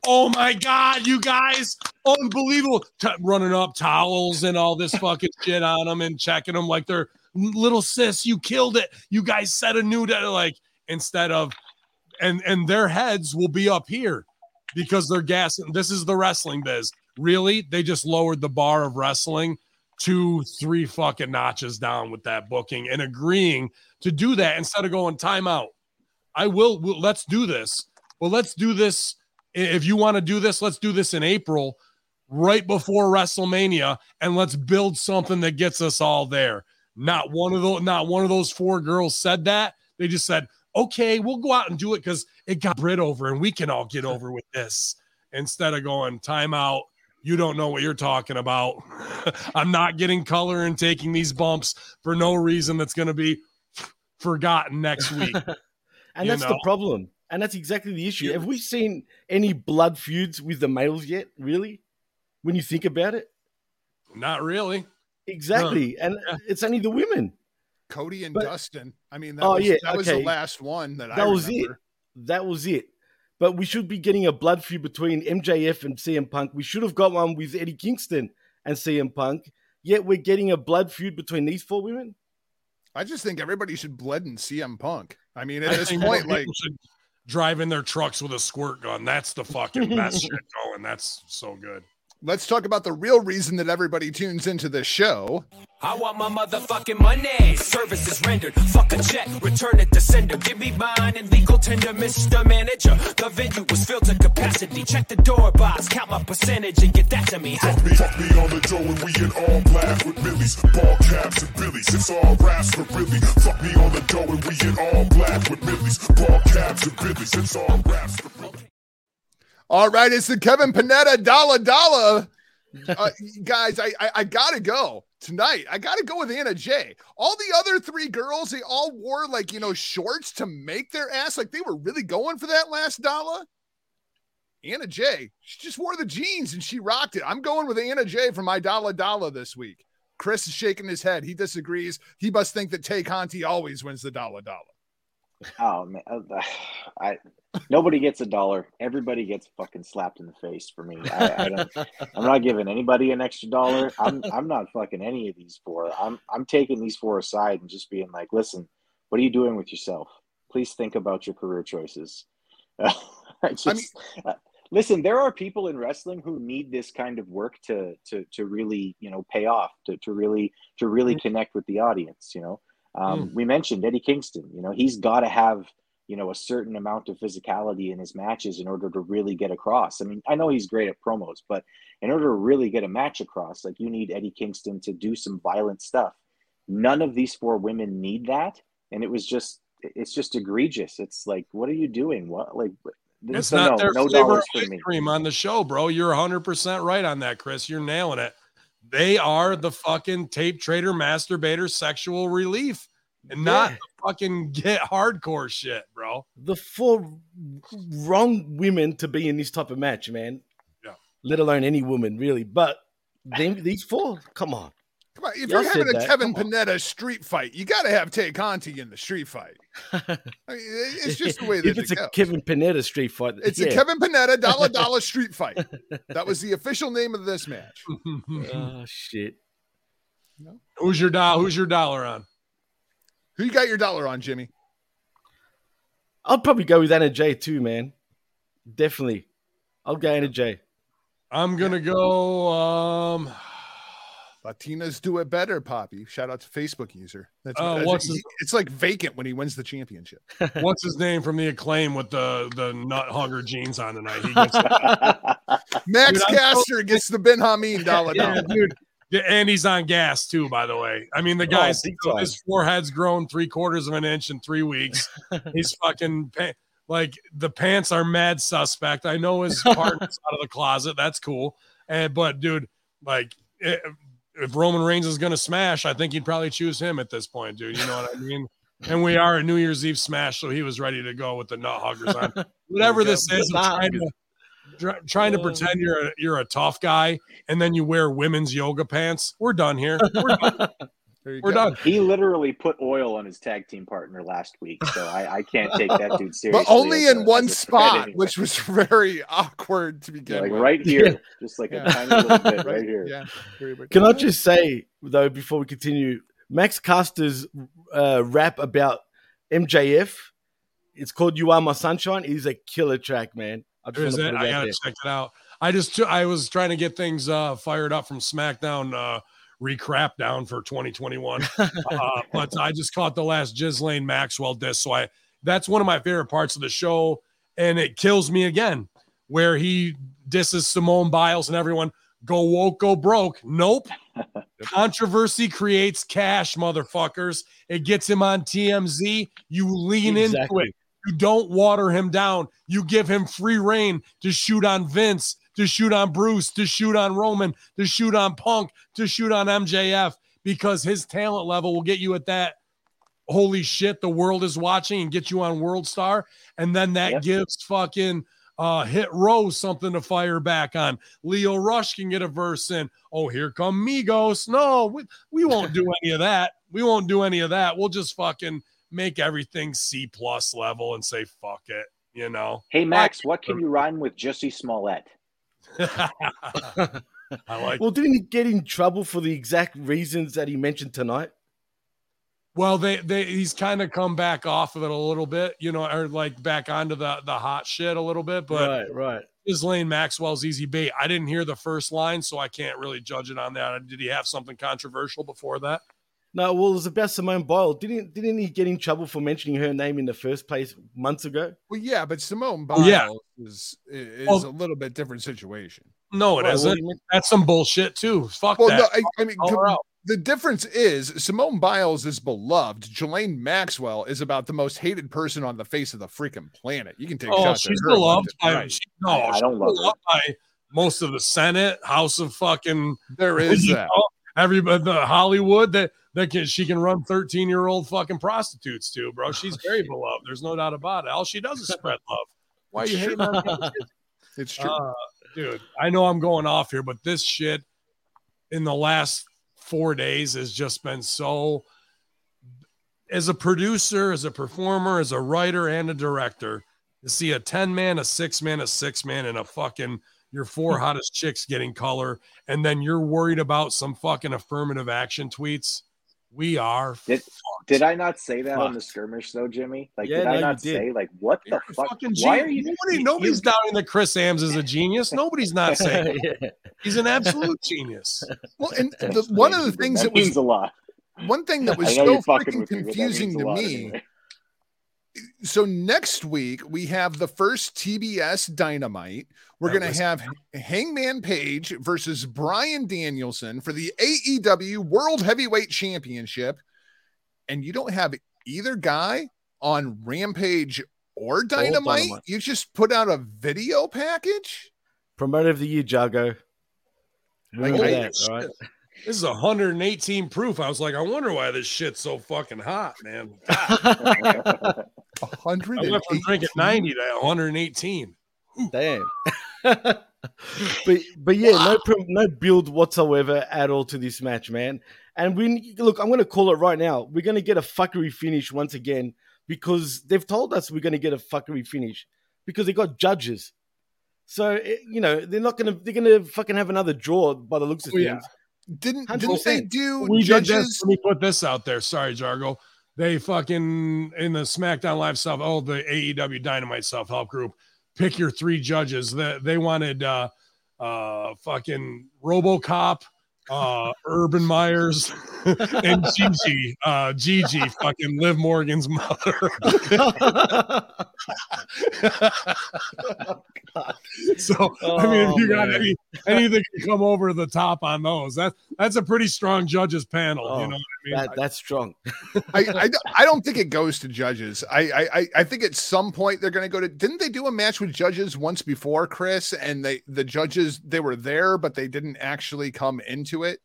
Oh my god, you guys, unbelievable! T- running up towels and all this fucking shit on them and checking them like they're little sis. You killed it. You guys set a new day. Like instead of, and and their heads will be up here because they're gassing. This is the wrestling biz. Really, they just lowered the bar of wrestling two, three fucking notches down with that booking and agreeing to do that instead of going timeout. I will, will let's do this. Well, let's do this. If you want to do this, let's do this in April, right before WrestleMania, and let's build something that gets us all there. Not one of those, not one of those four girls said that. They just said, okay, we'll go out and do it because it got Britt over and we can all get over with this instead of going timeout. You don't know what you're talking about. I'm not getting color and taking these bumps for no reason that's going to be forgotten next week. And you that's know. the problem. And that's exactly the issue. Have we seen any blood feuds with the males yet? Really? When you think about it? not really. Exactly. And Yeah. it's only the women. Cody and But- Dustin. I mean, that, Oh, was, yeah, that was the last one that, I That was it. That was it. But we should be getting a blood feud between MJF and CM Punk. We should have got one with Eddie Kingston and CM Punk. Yet we're getting a blood feud between these four women. I just think everybody should bled in CM Punk. I mean, at I this point, like people should drive in their trucks with a squirt gun. That's the fucking best shit going. That's so good. Let's talk about the real reason that everybody tunes into this show. I want my motherfucking money. Service is rendered. Fuck a check. Return it to sender. Give me mine and legal tender, Mr. Manager. The venue was filled to capacity. Check the door box. Count my percentage and get that to me. Fuck me, fuck me on the dough and we in all black with millies, ball caps and billies. It's all raps for really. Fuck me on the dough and we in all black with millies, ball caps and billies. It's all raps for really. All right, it's the Kevin Panetta Dollar Dollar. Uh, guys, I, I I gotta go tonight. I gotta go with Anna Jay. All the other three girls, they all wore like you know shorts to make their ass. Like they were really going for that last dollar. Anna Jay. She just wore the jeans and she rocked it. I'm going with Anna Jay. for my dollar dollar this week. Chris is shaking his head. He disagrees. He must think that Tay Conti always wins the dollar dollar. Oh man, I nobody gets a dollar. Everybody gets fucking slapped in the face for me. I, I don't. I'm not giving anybody an extra dollar. I'm I'm not fucking any of these four. I'm I'm taking these four aside and just being like, listen, what are you doing with yourself? Please think about your career choices. I just, mean- uh, listen. There are people in wrestling who need this kind of work to to to really you know pay off to to really to really connect with the audience. You know, um, we mentioned Eddie Kingston. You know, he's got to have you know a certain amount of physicality in his matches in order to really get across. I mean, I know he's great at promos, but in order to really get a match across, like you need Eddie Kingston to do some violent stuff. None of these four women need that, and it was just it's just egregious. It's like, what are you doing? What like? It's so not no, their no flavor ice cream on the show, bro. You're 100% right on that, Chris. You're nailing it. They are the fucking tape trader, masturbator, sexual relief, and not Yeah. the fucking get hardcore shit, bro. The four wrong women to be in this type of match, man. Yeah. Let alone any woman, really. But them, these four, come on. Come on, if Y'all you're having a that. Kevin Panetta street fight, you got to have Tay Conti in the street fight. I mean, it's just the way that if it's it a goes. Kevin Panetta street fight, It's yeah. a Kevin Panetta dollar dollar street fight. That was the official name of this match. Oh shit! who's your dollar? Who's your dollar on? Who you got your dollar on, Jimmy? I'll probably go with Anna Jay too, man. Definitely, I'll go Anna Jay. I'm gonna go. Um, Latinas do it better, Poppy. Shout out to Facebook user. That's, Uh, that's- what's he- his- it's like vacant when he wins the championship. what's his name from the acclaim with the the nut hunger jeans on tonight? He gets Max Dude, I'm so- Caster gets the Ben Hameen dollar yeah, dollar. dude. And he's on gas too, by the way. I mean, the oh, guy's big time. his forehead's grown three quarters of an inch in three weeks. he's fucking like the pants are mad suspect. I know his partner's out of the closet. That's cool. And but dude, like i- if Roman Reigns is gonna smash, I think he'd probably choose him at this point, dude. You know what I mean? And we are a New Year's Eve smash, so he was ready to go with the nut huggers on. Whatever this is, Nut trying to try- trying to pretend you're a, you're a tough guy and then you wear women's yoga pants. We're done here. We're done. We're go. done. he literally put oil on his tag team partner last week, so I, I can't take that dude seriously. But only in a- one as a threat spot, anyway. which was very awkward to begin like with. right here, just like Yeah. a tiny little bit right, Right, here. Yeah. Can I just say though, before we continue, Max Caster's uh, rap about MJF, it's called "You Are My Sunshine." Is a killer track, man. I it? I gotta there. check it out. I just I was trying to get things uh, fired up from SmackDown uh, recrap down for 2021, uh, but I just caught the last Ghislaine Maxwell disc, so I that's one of my favorite parts of the show, and it kills me again where he disses Simone Biles and everyone. Go woke, go broke. Nope. Controversy creates cash, motherfuckers. It gets him on TMZ. You lean into Exactly. it. You don't water him down. You give him free reign to shoot on Vince, to shoot on Bruce, to shoot on Roman, to shoot on Punk, to shoot on MJF, because his talent level will get you at that. Holy shit, the world is watching and get you on World Star. And then that Yep. gives fucking uh Hit Row something to fire back on. Lio Rush can get a verse in. Oh, here come Migos. No, we, we won't do any of that. We won't do any of that. We'll just fucking make everything C plus level and say fuck it, you know. Hey Max, what can you rhyme with Jussie Smollett? I like Well, didn't he get in trouble for the exact reasons that he mentioned tonight? well they they he's kind of come back off of it a little bit, you know, or like back onto the the hot shit a little bit, but right, right. is Ghislaine Maxwell's easy bait. I didn't hear the first line, so I can't really judge it on that. Did he have something controversial before that? No, well, it was about Simone Biles. Didn't didn't he get in trouble for mentioning her name in the first place months ago? Well, yeah, but Simone Oh, Biles yeah. is, is Well- a little bit different situation. No, it Right, well, not he That's some bullshit too. Fuck Well, that. no, I, I mean, com- the difference is Simone Biles is beloved. Ghislaine Maxwell is about the most hated person on the face of the freaking planet. You can take Oh, shots. at she's her beloved by right. she, no, I- I don't love her. by most of the Senate, House of fucking There is that. know, everybody, the Hollywood that that can she can run thirteen year old fucking prostitutes too, bro. She's very beloved. There's no doubt about it. All she does is spread love. Why are you hating on her? It's true. Uh, dude, I know I'm going off here, but this shit in the last four days has just been so. As a producer, as a performer, as a writer, and a director, to see a 10 man, a six man, a six man, and a fucking your four hottest chicks getting color, and then you're worried about some fucking affirmative action tweets. We are. Did- Did I not say that on the skirmish though, Jimmy? Like, Yeah, did no, I not did. say like what the You're fuck? fucking Why are you? Nobody, you- nobody's you- doubting that Chris Ames is a genius. Nobody's not saying Yeah. he's an absolute genius. Well, and the, one of the things that that was means a lot. one thing that was so fucking freaking with me, confusing to me. anyway. So next week we have the first TBS Dynamite. We're That going was- to have Hangman Page versus Bryan Danielson for the AEW World Heavyweight Championship, and you don't have either guy on Rampage or Dynamite. Dynamite. You just put out a video package. Promoter of the year, Jargo. Remember Like, I- that, all right? This is 118 proof. I was like, I wonder why this shit's so fucking hot, man. A hundred I and went from drinking 90 to 118. Damn. but but yeah, no no build whatsoever at all to this match, man. And we look, I'm going to call it right now. We're going to get a fuckery finish once again because they've told us we're going to get a fuckery finish because they got judges. So it- you know they're not going to they're going to fucking have another draw by the looks of Oh, yeah. Things. Didn't didn't they do We did this. judges? Let me put this out there. Sorry, Jargo. They fucking in the SmackDown Live stuff. Oh, the AEW Dynamite self help group. Pick your three judges. They, they wanted uh, uh, fucking RoboCop, uh, Urban Myers, and Gigi. Uh, Gigi, fucking Liv Morgan's mother. so I mean, if you got Oh, man. any anything can come over the top on those. That that's a pretty strong judges panel. you Oh, know what I mean? that, that's strong. I, I don't- I don't think it goes to judges. I I I- I think at some point they're going to go to. Didn't they do a match with judges once before, Chris? And they the judges they were there, but they didn't actually come into it.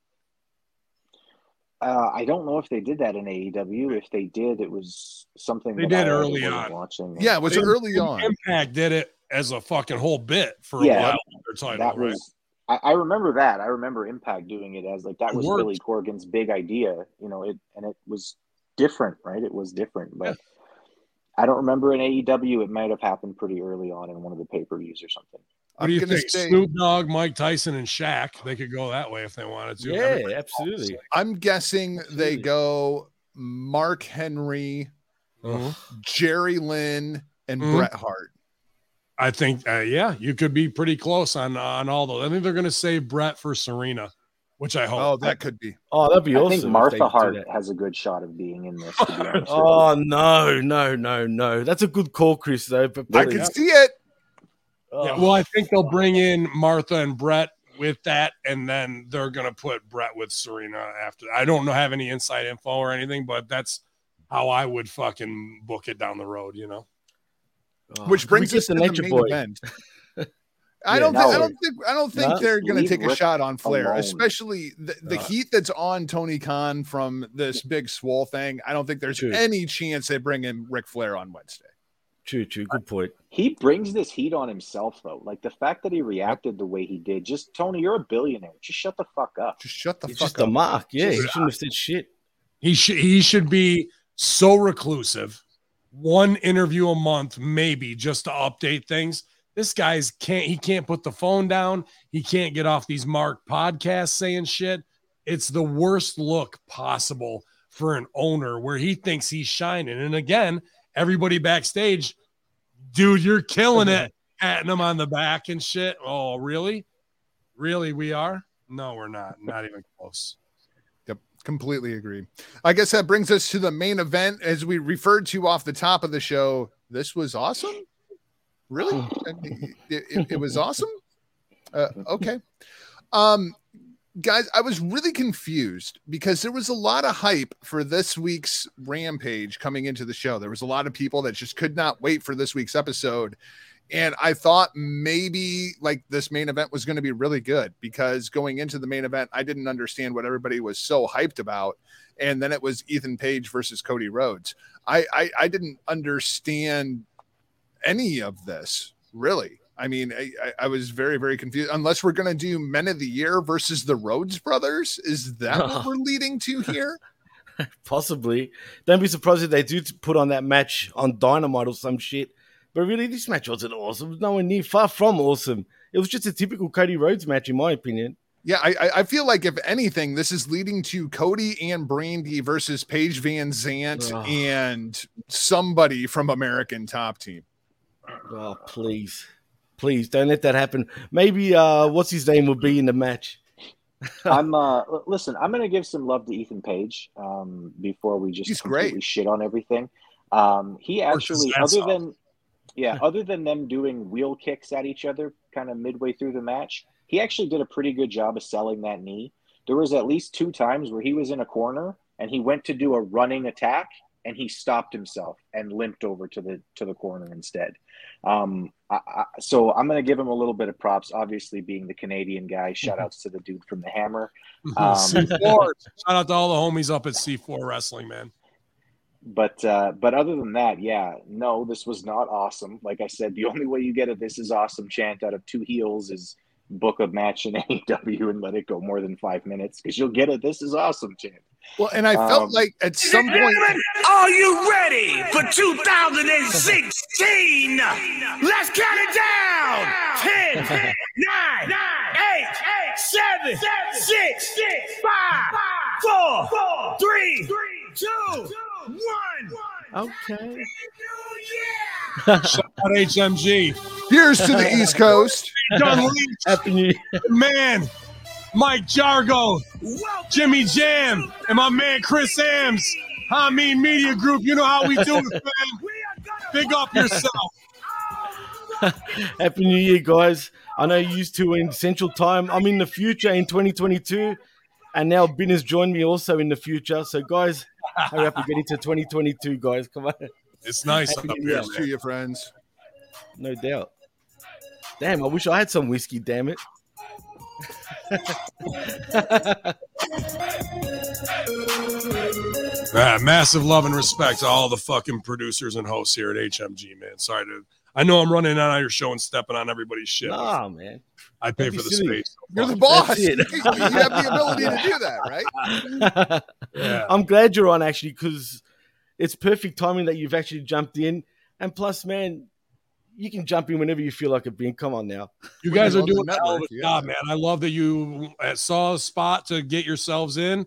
Uh, I don't know if they did that in AEW. If they did, it was something They that did I early wasn't on. Watching. Yeah, it was They- early on. Impact did it as a fucking whole bit for a while. Their title, that right? was. I, I remember that. I remember Impact doing it as like that It was worked. Billy Corgan's big idea. You know, it and it was different, right? It was different, but I don't remember in AEW. It might have happened pretty early on in one of the pay per views or something. What do you gonna think? say- Snoop Dogg, Mike Tyson, and Shaq. They could go that way if they wanted to. Yeah, Everybody- absolutely. I'm guessing they go Mark Henry, Mhm. Jerry Lynn, and Mhm. Bret Hart. I think, uh, yeah, you could be pretty close on on all those. I think they're going to save Bret for Serena, which I hope. Oh, that could be. Oh, that'd be I awesome. think Martha Hart has a good shot of being in this. To be honest. Oh no, no, no, no! That's a good call, Chris. Though, but I can see it. Yeah, well, I think they'll bring in Martha and Bret with that, and then they're going to put Bret with Serena after. I don't know have any inside info or anything, but that's how I would fucking book it down the road. You know, Oh, Which brings us to the Nature main Boy. event. I Yeah, don't. no. think, I don't think. I don't think No? they're going to Leave take a shot on Flair, alone. especially the, the Uh. heat that's on Tony Khan from this big swole thing. I don't think there's True. any chance they bring in Ric Flair on Wednesday. True, true. Good point. He brings this heat on himself, though. Like the fact that he reacted the way he did. Just Tony, you're a billionaire. Just shut the fuck up. Just shut the It's fuck just up. a mark. Yeah, he shouldn't have said shit. he should he should be so reclusive, one interview a month, maybe just to update things. This guy's can't he can't put the phone down. He can't get off these Mark podcasts saying shit. It's the worst look possible for an owner where he thinks he's shining. And again, everybody backstage, dude, you're killing it, patting him on the back and shit. Oh, really? Really, we are? No, we're not. Not even close. Yep, completely agree. I guess that brings us to the main event, as we referred to off the top of the show. This was awesome. Really, it, it- it was awesome. Uh, okay, um, guys, I was really confused because there was a lot of hype for this week's Rampage coming into the show. There was a lot of people that just could not wait for this week's episode. And I thought maybe like this main event was going to be really good because going into the main event, I didn't understand what everybody was so hyped about. And then it was Ethan Page versus Cody Rhodes. I, I, I didn't understand any of this really. I mean, I, I- was very, very confused. Unless we're going to do Men of the Year versus the Rhodes brothers, is that what we're leading to here? Possibly. Don't be surprised if they do put on that match on Dynamite or some shit. But really, this match wasn't awesome. It was nowhere near, far from awesome. It was just a typical Cody Rhodes match, in my opinion. Yeah, I, I- I feel like if anything, this is leading to Cody and Brandi versus Paige VanZant Ugh. and somebody from American Top Team. Oh, please. Please, don't let that happen. Maybe, uh, what's his name will be in the match. I'm uh listen, I'm gonna give some love to Ethan Page um before we just He's completely great. shit on everything. Um he actually other off. than yeah, other than them doing wheel kicks at each other kind of midway through the match, he actually did a pretty good job of selling that knee. There was at least two times where he was in a corner and he went to do a running attack and he stopped himself and limped over to the to the corner instead. Um, I, I, so I'm going to give him a little bit of props. Obviously, being the Canadian guy, shout outs to the dude from the Hammer. Um, Shout out to all the homies up at C4 Wrestling, man. but uh, but other than that, yeah, no, this was not awesome. Like I said, the only way you get a "This is awesome" chant out of two heels is book a match in AEW and let it go more than five minutes because you'll get a "This is awesome" chant. Well, and I felt Um, like at some point, Are you ready for 2016? Let's count it down. 10, 9, 8, 7, 6, 5, 4, 3, 2, 1. Okay. Shout out HMG. here's to the East Coast. John Leach, Happy New Year. man. Mike Jargo, Jimmy Jam, and my man Chris Ams. I mean Media Group. You know how we do it, man. Big up yourself. Happy New Year, guys. I know you used to in Central Time. I'm in the future in 2022. And now Ben has joined me also in the future. So, guys, hurry up and get into 2022, guys. Come on. It's nice up Happy New Year. To your friends. No doubt. Damn, I wish I had some whiskey, damn it. Ah, massive love and respect to all the fucking producers and hosts here at HMG, man. Sorry to. I know I'm running on your show and stepping on everybody's shit. Nah, man. I pay don't for the silly. space. You're the boss. You have the ability to do that, right? Yeah. I'm glad you're on actually because it's perfect timing that you've actually jumped in. And plus, man, you can jump in whenever you feel like it being. Come on now. You guys are doing a hell of a yeah. job, man. I love that you saw a spot to get yourselves in,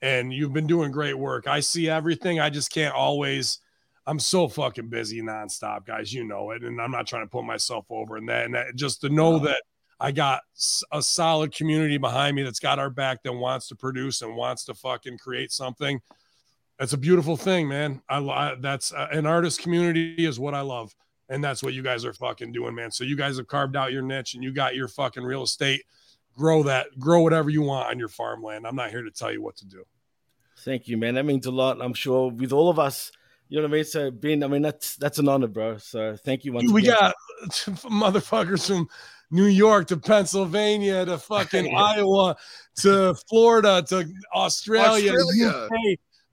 and you've been doing great work. I see everything. I just can't always. I'm so fucking busy nonstop, guys. You know it, and I'm not trying to put myself over. And that, and that, just to know that I got a solid community behind me that's got our back that wants to produce and wants to fucking create something. That's a beautiful thing, man. I, I that's uh, an artist community is what I love. And that's what you guys are fucking doing, man. So you guys have carved out your niche and you got your fucking real estate. Grow that, grow whatever you want on your farmland. I'm not here to tell you what to do. Thank you, man. That means a lot. I'm sure with all of us, you know what I mean. So, Ben, I mean that's that's an honor, bro. So, thank you once we again. got motherfuckers from New York to Pennsylvania to fucking Iowa to Florida to Australia, Australia.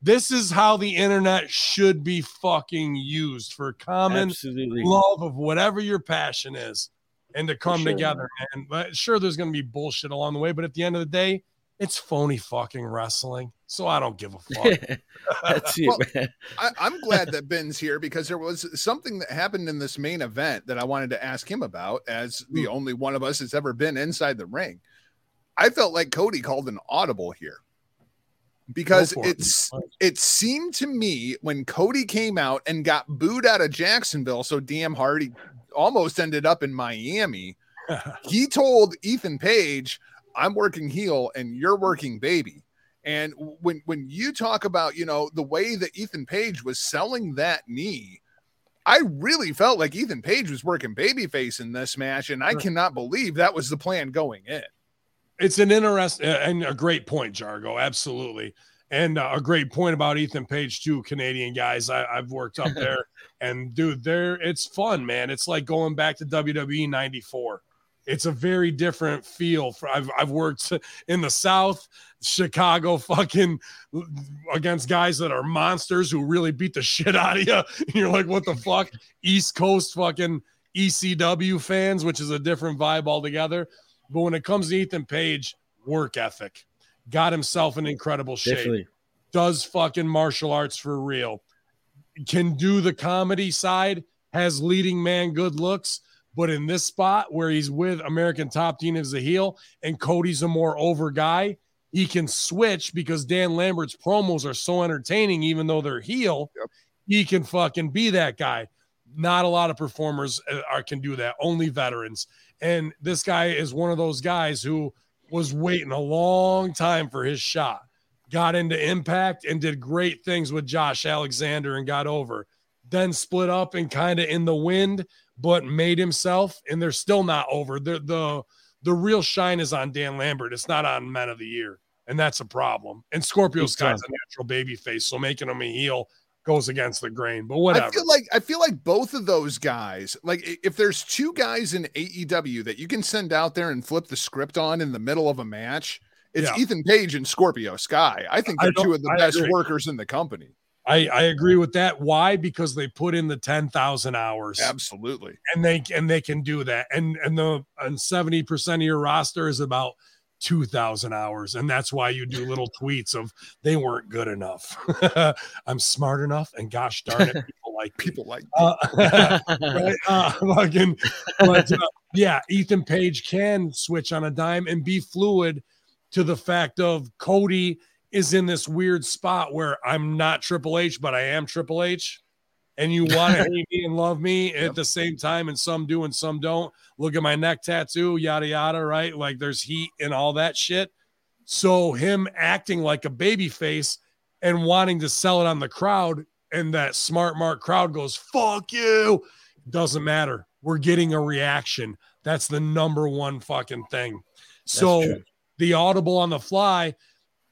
UK. This is how the internet should be fucking used for common absolutely. love of whatever your passion is and to come sure, together, man. But sure, there's going to be bullshit along the way, but at the end of the day, it's phony fucking wrestling. So I don't give a fuck. that's it, Well, man. I, I'm glad that Ben's here because there was something that happened in this main event that I wanted to ask him about as the hmm. only one of us that's ever been inside the ring. I felt like Cody called an audible here because for it. it's it seemed to me when Cody came out and got booed out of Jacksonville, so damn hard he almost ended up in Miami. he told Ethan Page, "I'm working heel and you're working baby." And when when you talk about you know the way that Ethan Page was selling that knee, I really felt like Ethan Page was working babyface in this match, and I cannot believe that was the plan going in. It's an interesting and a great point, Jargo. Absolutely. And uh, a great point about Ethan Page, too, Canadian guys. I, I've worked up there, and dude, there it's fun, man. It's like going back to WWE '94. It's a very different feel. For I've I've worked in the South, Chicago, fucking against guys that are monsters who really beat the shit out of you. And you're like, what the fuck? East Coast fucking ECW fans, which is a different vibe altogether. But when it comes to Ethan Page, work ethic, got himself in incredible shape, Definitely. does fucking martial arts for real, can do the comedy side, has leading man good looks. But in this spot where he's with American Top Team as a heel and Cody's a more over guy, he can switch because Dan Lambert's promos are so entertaining, even though they're heel. He can fucking be that guy. Not a lot of performers uh, are can do that. Only veterans. And this guy is one of those guys who was waiting a long time for his shot. Got into Impact and did great things with Josh Alexander and got over. Then split up and kind of in the wind, but made himself. And they're still not over. The the the real shine is on Dan Lambert. It's not on Men of the Year, and that's a problem. And Scorpio's Sky's time. a natural baby face, so making him a heel goes against the grain. But whatever. I feel like I feel like both of those guys, like if there's two guys in AEW that you can send out there and flip the script on in the middle of a match, it's Yeah. Ethan Page and Scorpio Sky. I think they're don't- two of the I best agree. workers in the company. I, I agree with that. Why? Because they put in the ten thousand hours. Absolutely. and they and they can do that and and the and 70% of your roster is about 2000 hours and that's why you do little tweets of they weren't good enough i'm smart enough and gosh darn it people like. People like uh, right? uh, fucking, but uh, yeah ethan page can switch on a dime and be fluid to the fact of cody is in this weird spot where i'm not triple h but i am triple h and you want to hate me and love me at the same time, and some do and some don't. Look at my neck tattoo, yada yada, right? Like there's heat and all that shit. So him acting like a baby face and wanting to sell it on the crowd, and that smart mark crowd goes, fuck you. Doesn't matter. We're getting a reaction. That's the number one fucking thing. So true. the audible on the fly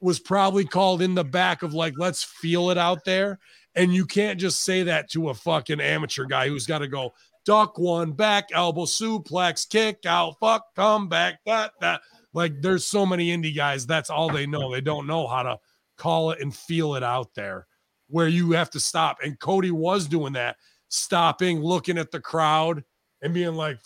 was probably called in the back of like, let's feel it out there. And you can't just say that to a fucking amateur guy who's got to go duck one back, elbow suplex, kick out, fuck, come back, that, that. Like there's so many indie guys, that's all they know. They don't know how to call it and feel it out there where you have to stop. And Cody was doing that, stopping, looking at the crowd and being like,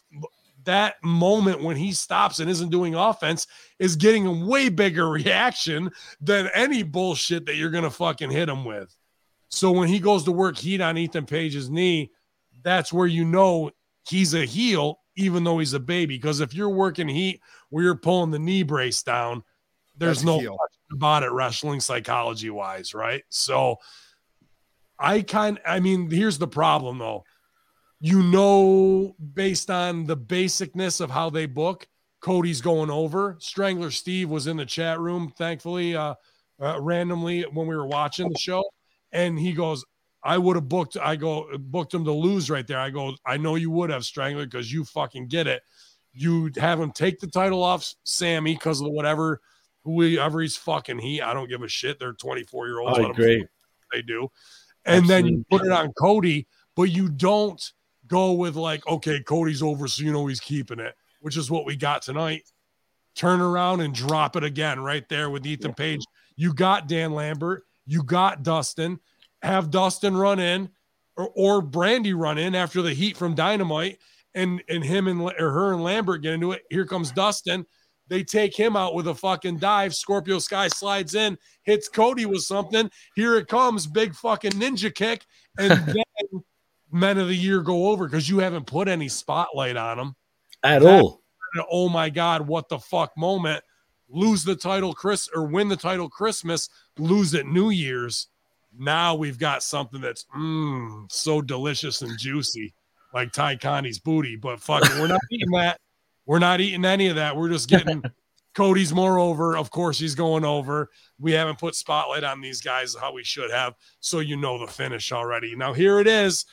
that moment when he stops and isn't doing offense is getting a way bigger reaction than any bullshit that you're going to fucking hit him with. So when he goes to work heat on Ethan Page's knee, that's where you know he's a heel, even though he's a baby. Because if you're working heat where you're pulling the knee brace down, there's That's no heel. question about it wrestling psychology wise, right? So I kind I mean, here's the problem though. You know, based on the basicness of how they book, Cody's going over. Strangler Steve was in the chat room, thankfully, uh, uh randomly when we were watching the show, and he goes, I would have booked, I go booked him to lose right there. I go, I know you would have Strangler because you fucking get it. You have him take the title off Sammy because of whatever whoever he's fucking he. I don't give a shit. They're 24 year olds. 'em agree. they do. And then you put it on Cody, but you don't go with like, okay, Cody's over, so you know he's keeping it, which is what we got tonight. Turn around and drop it again right there with Ethan Page. You got Dan Lambert, you got Dustin. Have Dustin run in or, or Brandi run in after the heat from Dynamite and and him and or her and Lambert get into it. Here comes Dustin. They take him out with a fucking dive. Scorpio Sky slides in, hits Cody with something. Here it comes, big fucking ninja kick, and then men of the year go over because you haven't put any spotlight on them. At all. Oh my god, what the fuck moment? Lose the title, Chris, or win the title Christmas, lose it New Year's. Now we've got something that's mm, so delicious and juicy, like Tay Conti's booty. But fuck it, we're not eating that. We're not eating any of that. We're just getting Cody's more over. Of course, he's going over. We haven't put spotlight on these guys how we should have. So you know the finish already. Now here it is.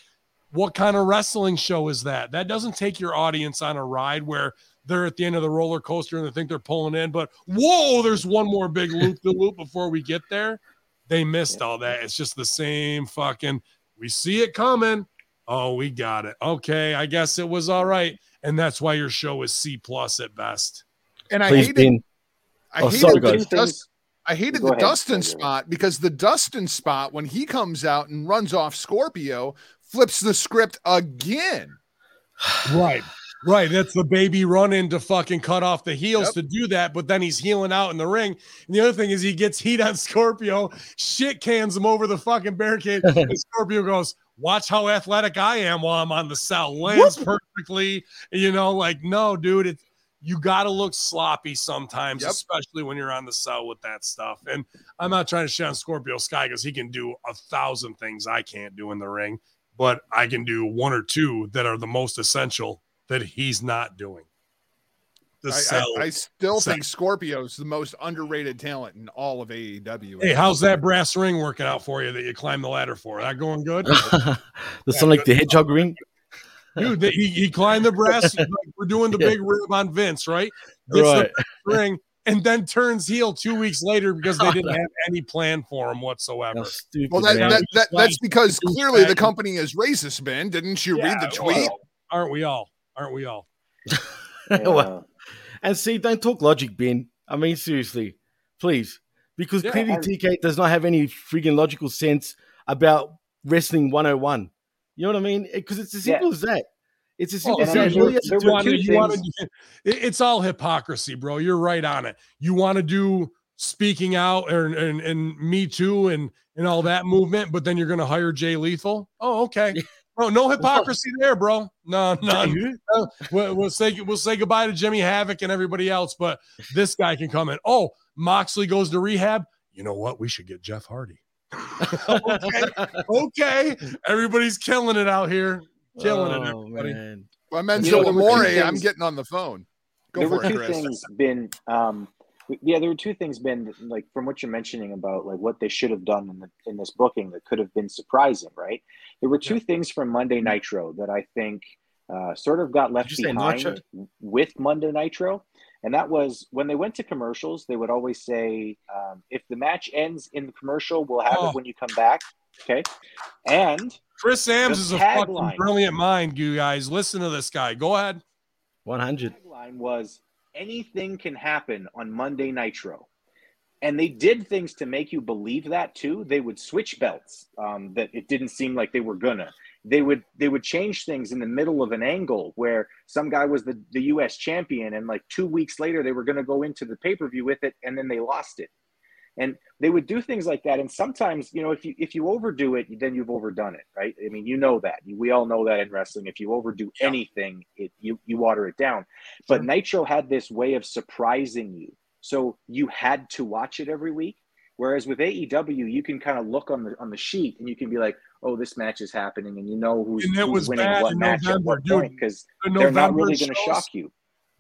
What kind of wrestling show is that? That doesn't take your audience on a ride where they're at the end of the roller coaster and they think they're pulling in, but whoa, there's one more big loop the loop before we get there. They missed all that. It's just the same fucking. We see it coming. Oh, we got it. Okay, I guess it was all right, and that's why your show is C plus at best. And I Please, hated, Dean. I Oh, hated sorry, the guys. Dust- I hated Go the ahead, Dustin Sergio. spot because the Dustin spot when he comes out and runs off Scorpio flips the script again. Right. Right. That's the baby running to fucking cut off the heels Yep. to do that, but then he's healing out in the ring. And the other thing is he gets heat on Scorpio, shit cans him over the fucking barricade. and Scorpio goes, Watch how athletic I am while I'm on the cell. Lands perfectly. You know, like, no, dude, it's you gotta look sloppy sometimes, Yep. especially when you're on the cell with that stuff. And I'm not trying to shit on Scorpio Sky because he can do a thousand things I can't do in the ring, but I can do one or two that are the most essential that he's not doing. The I. I, I still Sell. think Scorpio's the most underrated talent in all of AEW. hey, how's that brass ring working out for you that you climbed the ladder for? That going good? the Sonic the Hedgehog ring. Dude, that he, he climbed the brass. like, We're doing the Yeah. big rib on Vince, right? Gets Right. the ring, and then turns heel two weeks later because they didn't have any plan for him whatsoever. How stupid, Well, that, that, that that's because clearly the company is racist, Ben. Didn't you read the tweet? well, aren't we all? Aren't we all? Well, and see, don't talk logic, Ben. I mean, seriously, please, because Yeah, clearly I- TK does not have any friggin' logical sense about wrestling 101. You know what I mean? Eh, because it's as Yeah. simple as that. It's as Oh, simple and as that. mean, All you have to there do- were wanna- two you wanna things- do- it- it's all hypocrisy, bro. You're right on it. You want to do speaking out and, and and me too and and all that movement, but then you're going to hire Jay Lethal. Oh, okay. No, no hypocrisy there, bro. No, none. Uh, we'll, we'll say we'll say goodbye to Jimmy Havoc and everybody else, but this guy can come in. Oh, Moxley goes to rehab. You know what? We should get Jeff Hardy. okay, okay. Everybody's killing it out here. Killing it, Oh, everybody. man. Well, Menzo You know, there were two Amore, I'm getting on the phone. Go there for were it, two Chris. things been um yeah there were two things been like from what you're mentioning about like what they should have done in the in this booking that could have been surprising right there were two things from monday nitro that i think uh, sort of got left Did you say behind with monday nitro and that was when they went to commercials they would always say um, if the match ends in the commercial we'll have Oh. it when you come back okay and Chris Sams is a fucking tagline. brilliant mind, you guys. Listen to this guy. Go ahead. 100. line was anything can happen on Monday Nitro. And they did things to make you believe that too. They would switch belts um, that it didn't seem like they were gonna. They would they would change things in the middle of an angle where some guy was the, the US champion and like two weeks later they were gonna go into the pay-per-view with it and then they lost it. And they would do things like that. And sometimes, you know, if you if you overdo it, then you've overdone it, right? I mean, you know that. We all know that in wrestling. If you overdo anything, it you you water it down. But Nitro had this way of surprising you. So you had to watch it every week. Whereas with AEW, you can kind of look on the on the sheet and you can be like, "Oh, this match is happening," and you know who's, And who's winning bad what match November, at what point because The they're not really going to shock you.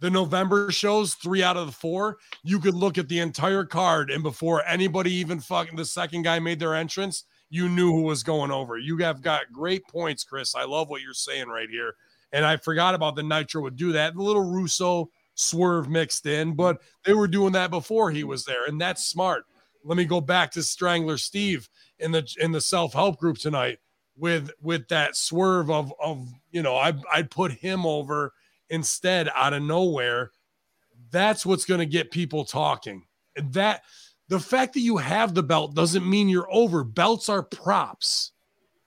The November shows, three out of the four, you could look at the entire card, and before anybody even fucking the second guy made their entrance, you knew who was going over. You have got great points, Chris. I love what you're saying right here. And I forgot about the Nitro would do that. The little Russo swerve mixed in, but they were doing that before he was there, and that's smart. Let me go back to Strangler Steve in the in the self help group tonight with with that swerve of of you know I I'd put him over instead out of nowhere. That's what's going to get people talking. That the fact that you have the belt doesn't mean you're over. Belts are props.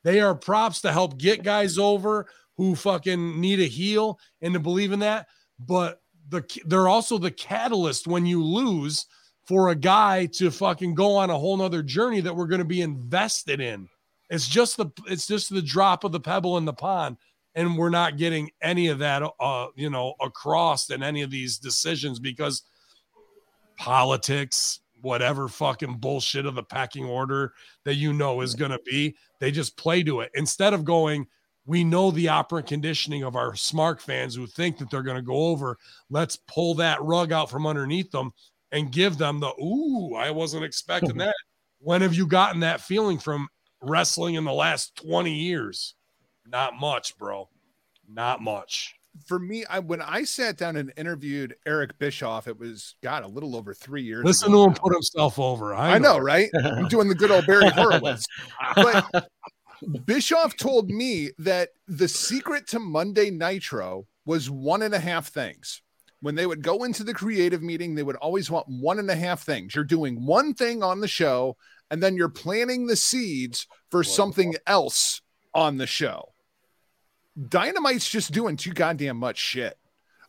They are props to help get guys over who fucking need a heel and to believe in that. But the they're also the catalyst when you lose for a guy to fucking go on a whole nother journey that we're going to be invested in. It's just the it's just the drop of the pebble in the pond, and we're not getting any of that uh you know across in any of these decisions because politics, whatever fucking bullshit of the packing order that you know is going to be, they just play to it instead of going. We know the operant conditioning of our smart fans who think that they're going to go over. Let's pull that rug out from underneath them and give them the ooh, I wasn't expecting that. When have you gotten that feeling from wrestling in the last 20 years? Not much, bro. Not much. For me, I when I sat down and interviewed Eric Bischoff, it was God a little over three years. Listen ago to him put himself over. I, I know, right? I'm doing the good old Barry Horowitz. But Bischoff told me that the secret to Monday Nitro was one and a half things. When they would go into the creative meeting, they would always want one and a half things. You're doing one thing on the show, and then you're planting the seeds for something else on the show. Dynamite's just doing too goddamn much shit.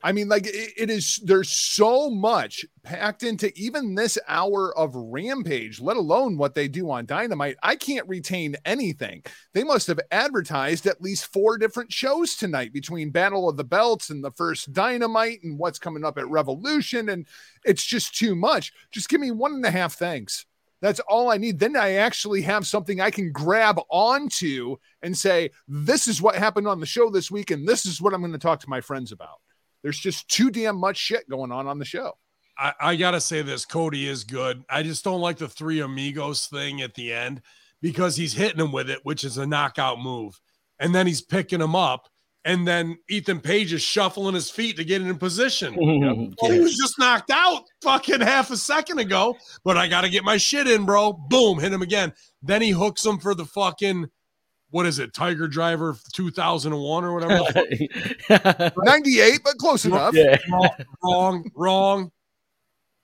I mean, like it, it is. There's so much packed into even this hour of Rampage, let alone what they do on Dynamite. I can't retain anything. They must have advertised at least four different shows tonight between Battle of the Belts and the first Dynamite and what's coming up at Revolution, and it's just too much. Just give me one and a half things. That's all I need. Then I actually have something I can grab onto and say, this is what happened on the show this week, and this is what I'm going to talk to my friends about. There's just too damn much shit going on on the show. I, I gotta say this. Cody is good. I just don't like the three amigos thing at the end because he's hitting him with it, which is a knockout move, and then he's picking him up, and then Ethan Page is shuffling his feet to get in position. Yeah. Well, he was just knocked out fucking half a second ago, but I got to get my shit in, bro. Boom, hit him again. Then he hooks him for the fucking what is it, Tiger Driver 2001 or whatever. 98, but close enough. yeah. wrong, wrong, wrong.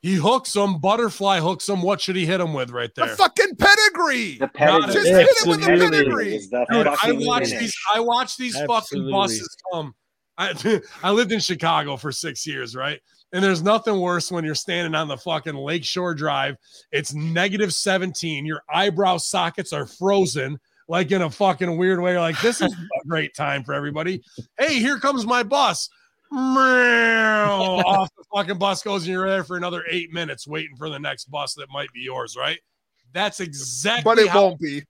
He hooks him, butterfly hooks him. What should he hit him with right there? The there? fucking pedigree. The pedigree. it. Just hit it with the pedigree. The Dude, I watch finish. these. I watch these fucking Absolutely. buses come. I, I lived in Chicago for six years, right? And there's nothing worse when you're standing on the fucking Lakeshore Drive. It's negative 17. Your eyebrow sockets are frozen, like in a fucking weird way. You're like, this is a great time for everybody. Hey, here comes my bus. Off the fucking bus goes, and you're there for another eight minutes waiting for the next bus that might be yours, right? That's exactly But it how won't be.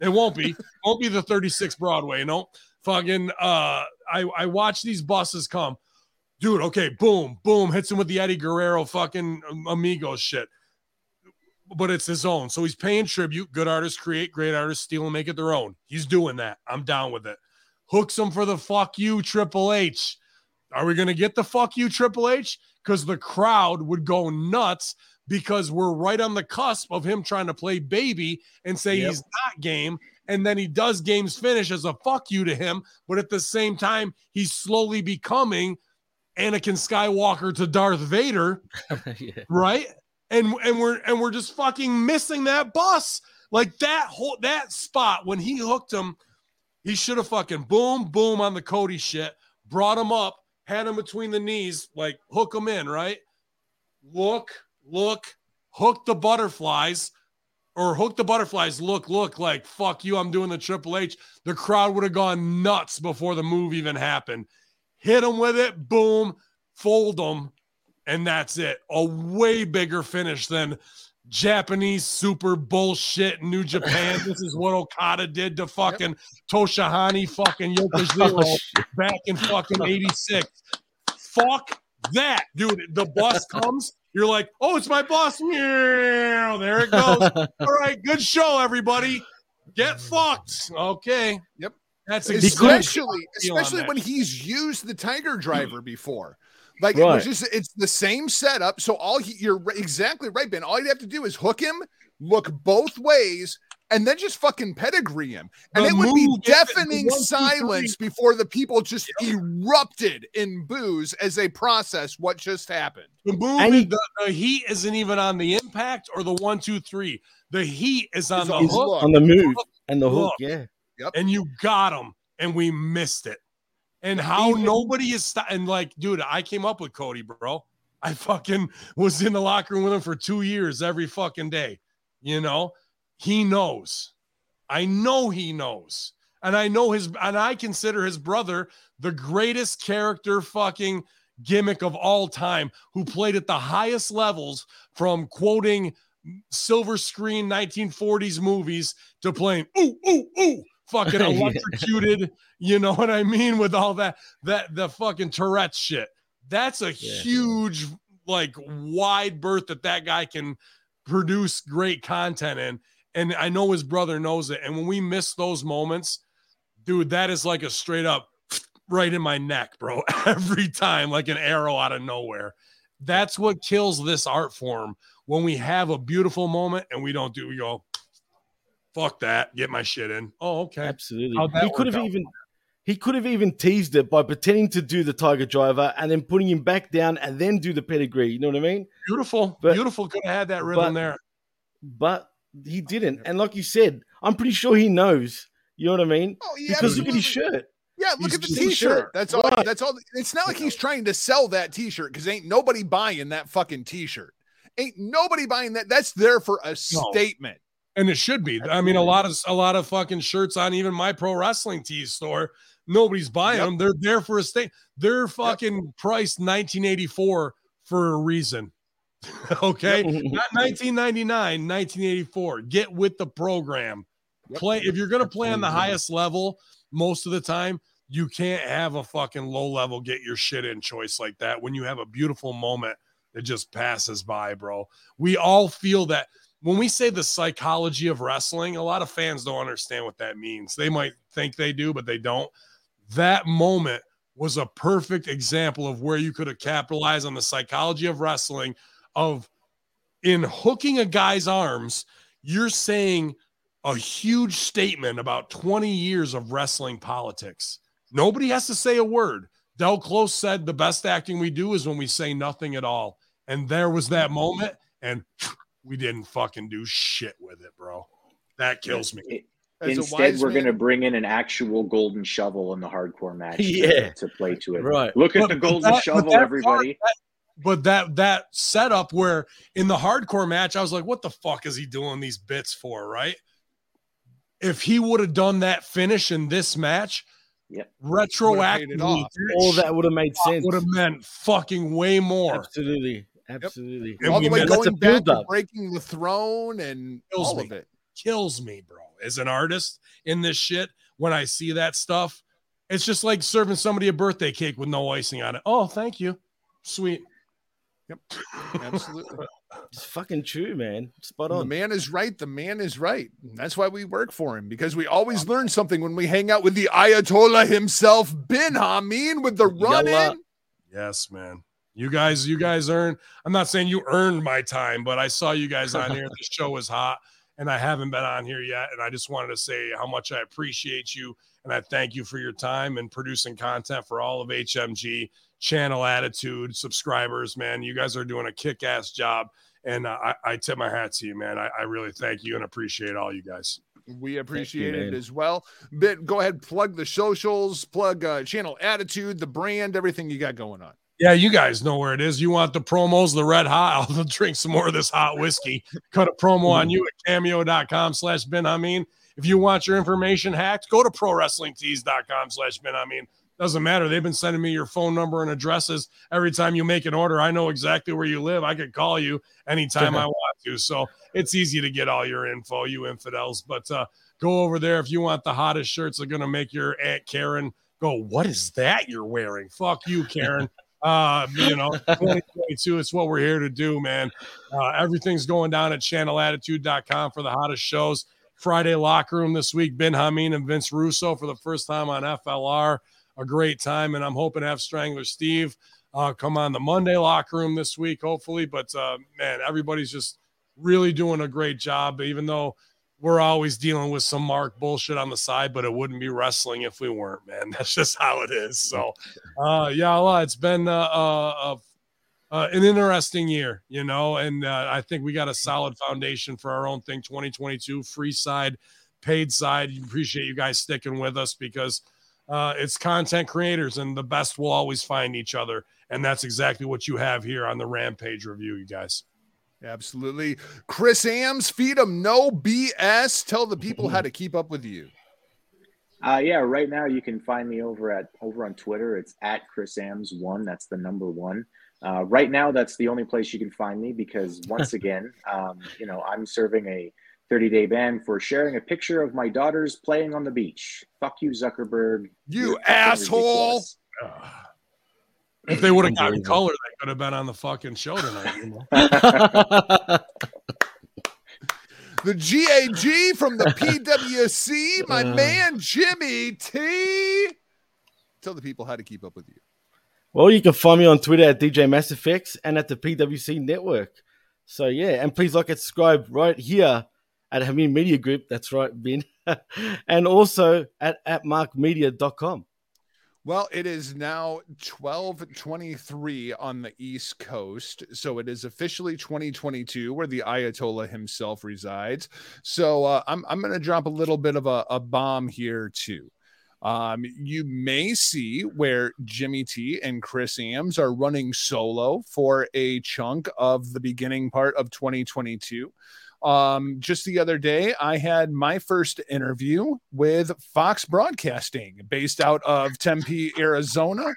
it won't be. won't be the 36 Broadway. No, fucking. Uh, I I watch these buses come, dude. Okay, boom, boom, hits him with the Eddie Guerrero fucking Amigos shit. But it's his own, so he's paying tribute. Good artists create, great artists steal and make it their own. He's doing that. I'm down with it. Hooks him for the fuck you, Triple H. Are we gonna get the fuck you, Triple H? Because the crowd would go nuts because we're right on the cusp of him trying to play baby and say Yep. he's not game. And then he does games finish as a fuck you to him. But at the same time, he's slowly becoming Anakin Skywalker to Darth Vader, yeah. right? And and we're and we're just fucking missing that bus. Like that whole that spot when he hooked him, he should have fucking boom, boom on the Cody shit, brought him up, had him between the knees, like hook him in, right? Look, look, hook the butterflies, or hook the butterflies, look, look, like fuck you, I'm doing the Triple H. The crowd would have gone nuts before the move even happened. Hit him with it, boom, fold him, and that's it. A way bigger finish than Japanese super bullshit New Japan. this is what Okada did to fucking Toshihani fucking Yokozuna Oh, back in fucking 86. Fuck that, dude. The bus comes, you're like, oh, it's my boss. Meow. There it goes. All right, good show, everybody. Get fucked. Okay. Yep. That's especially especially when he's used the tiger driver before like it was just it's the same setup so all he you're ri- exactly right ben all you have to do is hook him look both ways and then just fucking pedigree him and The it would be move, yeah, the deafening silence before the people just erupted in booze as they process what just happened The move, And he- the, the heat isn't even on the impact or the one, two, three. The heat is on the hook, hook. on the move and the hook. Look. Yeah. and you got him, and we missed it. And how nobody is st- and like, dude, I came up with Cody, bro. I fucking was in the locker room with him for two years every fucking day. You know, he knows. I know he knows. And I know his, and I consider his brother the greatest character fucking gimmick of all time who played at the highest levels from quoting silver screen 1940s movies to playing ooh, ooh, ooh, fucking Yeah. electrocuted. You know what I mean? With all that, that the fucking Tourette shit. That's a Yeah. huge, like, wide berth that that guy can produce great content in. And I know his brother knows it. And when we miss those moments, dude, that is like a straight up right in my neck, bro. Every time, like an arrow out of nowhere. That's what kills this art form when we have a beautiful moment and we don't do, we go, fuck that, get my shit in. Oh, okay. Absolutely. How'd He could have out? even he could have even teased it by pretending to do the tiger driver and then putting him back down and then do the pedigree. You know what I mean? Beautiful. But- Beautiful. Could have had that rhythm but- there. But he didn't. And like you said, I'm pretty sure he knows. You know what I mean? oh yeah because look at his shirt. Yeah, look He's at the just a t-shirt. shirt. That's all. Right. That's all. It's not like he's trying to sell that t-shirt because ain't nobody buying that fucking t-shirt. Ain't nobody buying that. That's there for a statement. And it should be. I mean, a lot of a lot of fucking shirts on even my pro wrestling tees store. Nobody's buying Yep. them. They're there for a state. They're fucking priced 1984 for a reason. okay, not 1999, 1984. Get with the program. Play if you're gonna play on the highest level most of the time. You can't have a fucking low level get your shit in choice like that when you have a beautiful moment that just passes by, bro. We all feel that when we say the psychology of wrestling, a lot of fans don't understand what that means. They might think they do, but they don't. that moment was a perfect example of where you could have capitalized on the psychology of wrestling of in hooking a guy's arms you're saying a huge statement about 20 years of wrestling politics nobody has to say a word del close said the best acting we do is when we say nothing at all and there was that moment and we didn't fucking do shit with it bro that kills me It- As Instead, we're going to bring in an actual golden shovel in the hardcore match Yeah. to, play to it. Right. Look at But- the golden that- but shovel, that everybody. but that that setup where in the hardcore match i was like what the fuck is he doing these bits for right if he would have done that finish in this match Yep. retroactively off. All that would have made sense. would have meant fucking way more Absolutely. Absolutely. And all the way missed- That's a going back to breaking the throne and Kills all me. of it. kills me bro as an artist in this shit when i see that stuff it's just like serving somebody a birthday cake with no icing on it oh thank you sweet Yep. Absolutely. It's fucking true, man. Spot on. the man is right. The man is right. That's why we work for him because we always learn something when we hang out with the Ayatollah himself, Bin Hameen, with the run in. Yes, man. You guys, you guys earned. I'm not saying you earned my time, but I saw you guys on here. The show was hot, and I haven't been on here yet. And I just wanted to say how much I appreciate you, and I thank you for your time and producing content for all of HMG Channel Attitude subscribers. Man, you guys are doing a kick-ass job, and uh, I, I tip my hat to you, man. I, I really thank you and appreciate all you guys. We appreciate it as well. But go ahead, plug the socials, plug uh, channel attitude, the brand, everything you got going on. Yeah, you guys know where it is. You want the promos, the red hot. I'll drink some more of this hot whiskey. Cut a promo on you at cameo.com slash Ben Hameen. If you want your information hacked, go to prowrestlingtees.com slash Ben Hameen. Doesn't matter. They've been sending me your phone number and addresses every time you make an order. I know exactly where you live. I could call you anytime I want to. So it's easy to get all your info, you infidels. But uh, go over there if you want the hottest shirts. They're going to make your Aunt Karen go, What is that you're wearing? Fuck you, Karen. Uh, you know, 2022, it's what we're here to do, man. Uh, everything's going down at channelattitude.com for the hottest shows. Friday locker room this week, Ben Hameen and Vince Russo for the first time on FLR. A great time, and I'm hoping to have Strangler Steve uh, come on the Monday locker room this week, hopefully. But uh, man, everybody's just really doing a great job, even though we're always dealing with some mark bullshit on the side, but it wouldn't be wrestling if we weren't, man. That's just how it is. So, uh, yeah, it's been uh, uh, uh, an interesting year, you know, and uh, I think we got a solid foundation for our own thing 2022, free side, paid side. You appreciate you guys sticking with us because uh, it's content creators and the best will always find each other. And that's exactly what you have here on the Rampage review, you guys. Absolutely. Chris Ams, feed them no BS. Tell the people how to keep up with you. Uh, yeah, right now you can find me over at over on Twitter. It's at Chris Ams one. That's the number one. Uh, right now, that's the only place you can find me because once again, um, you know, I'm serving a 30 day ban for sharing a picture of my daughters playing on the beach. Fuck you, Zuckerberg. You You're asshole. ridiculous. If they would have gotten color, they could have been on the fucking show tonight. You know? The GAG from the PWC, my Uh. man Jimmy T. Tell the people how to keep up with you. Well, you can find me on Twitter at DJ MassFX and at the PWC Network. So yeah, and please like and subscribe right here at Hameen Media Group. That's right, Ben. and also at, at markmedia.com. Well, it is now 1223 on the East Coast. So it is officially 2022 where the Ayatollah himself resides. So uh, I'm, I'm going to drop a little bit of a, a bomb here, too. Um, you may see where Jimmy T and Chris Ams are running solo for a chunk of the beginning part of 2022. Um, just the other day, I had my first interview with Fox Broadcasting based out of Tempe, Arizona.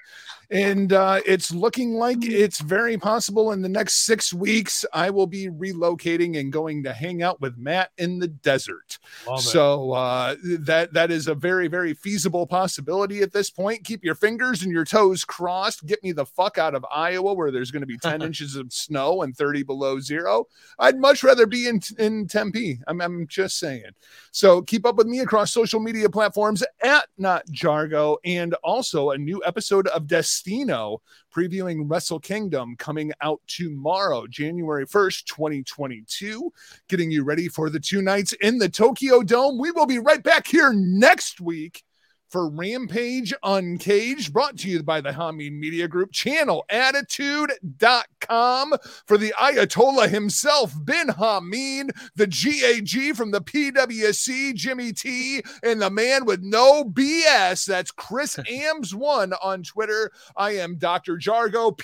And uh, it's looking like it's very possible in the next six weeks, I will be relocating and going to hang out with Matt in the desert. Love. So uh, that that is a very very feasible possibility at this point. Keep your fingers and your toes crossed. Get me the fuck out of Iowa, where there's going to be ten inches of snow and thirty below zero. I'd much rather be in in Tempe. I'm, I'm just saying. So keep up with me across social media platforms at Not Jargo, and also a new episode of Destino previewing Wrestle Kingdom coming out tomorrow, January 1st, 2022. Getting you ready for the two nights in the Tokyo Dome. We will be right back here next week for Rampage Uncaged, brought to you by the Hameen Media Group, channelattitude.com for the Ayatollah himself, Bin Hameen, the GAG from the PWC, Jimmy T, and the man with no BS. That's Chris Ams1 on Twitter. I am Dr. Jargo,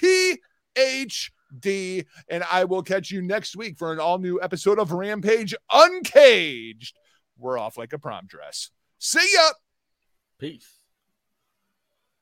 PhD, and I will catch you next week for an all new episode of Rampage Uncaged. We're off like a prom dress. See ya. Peace.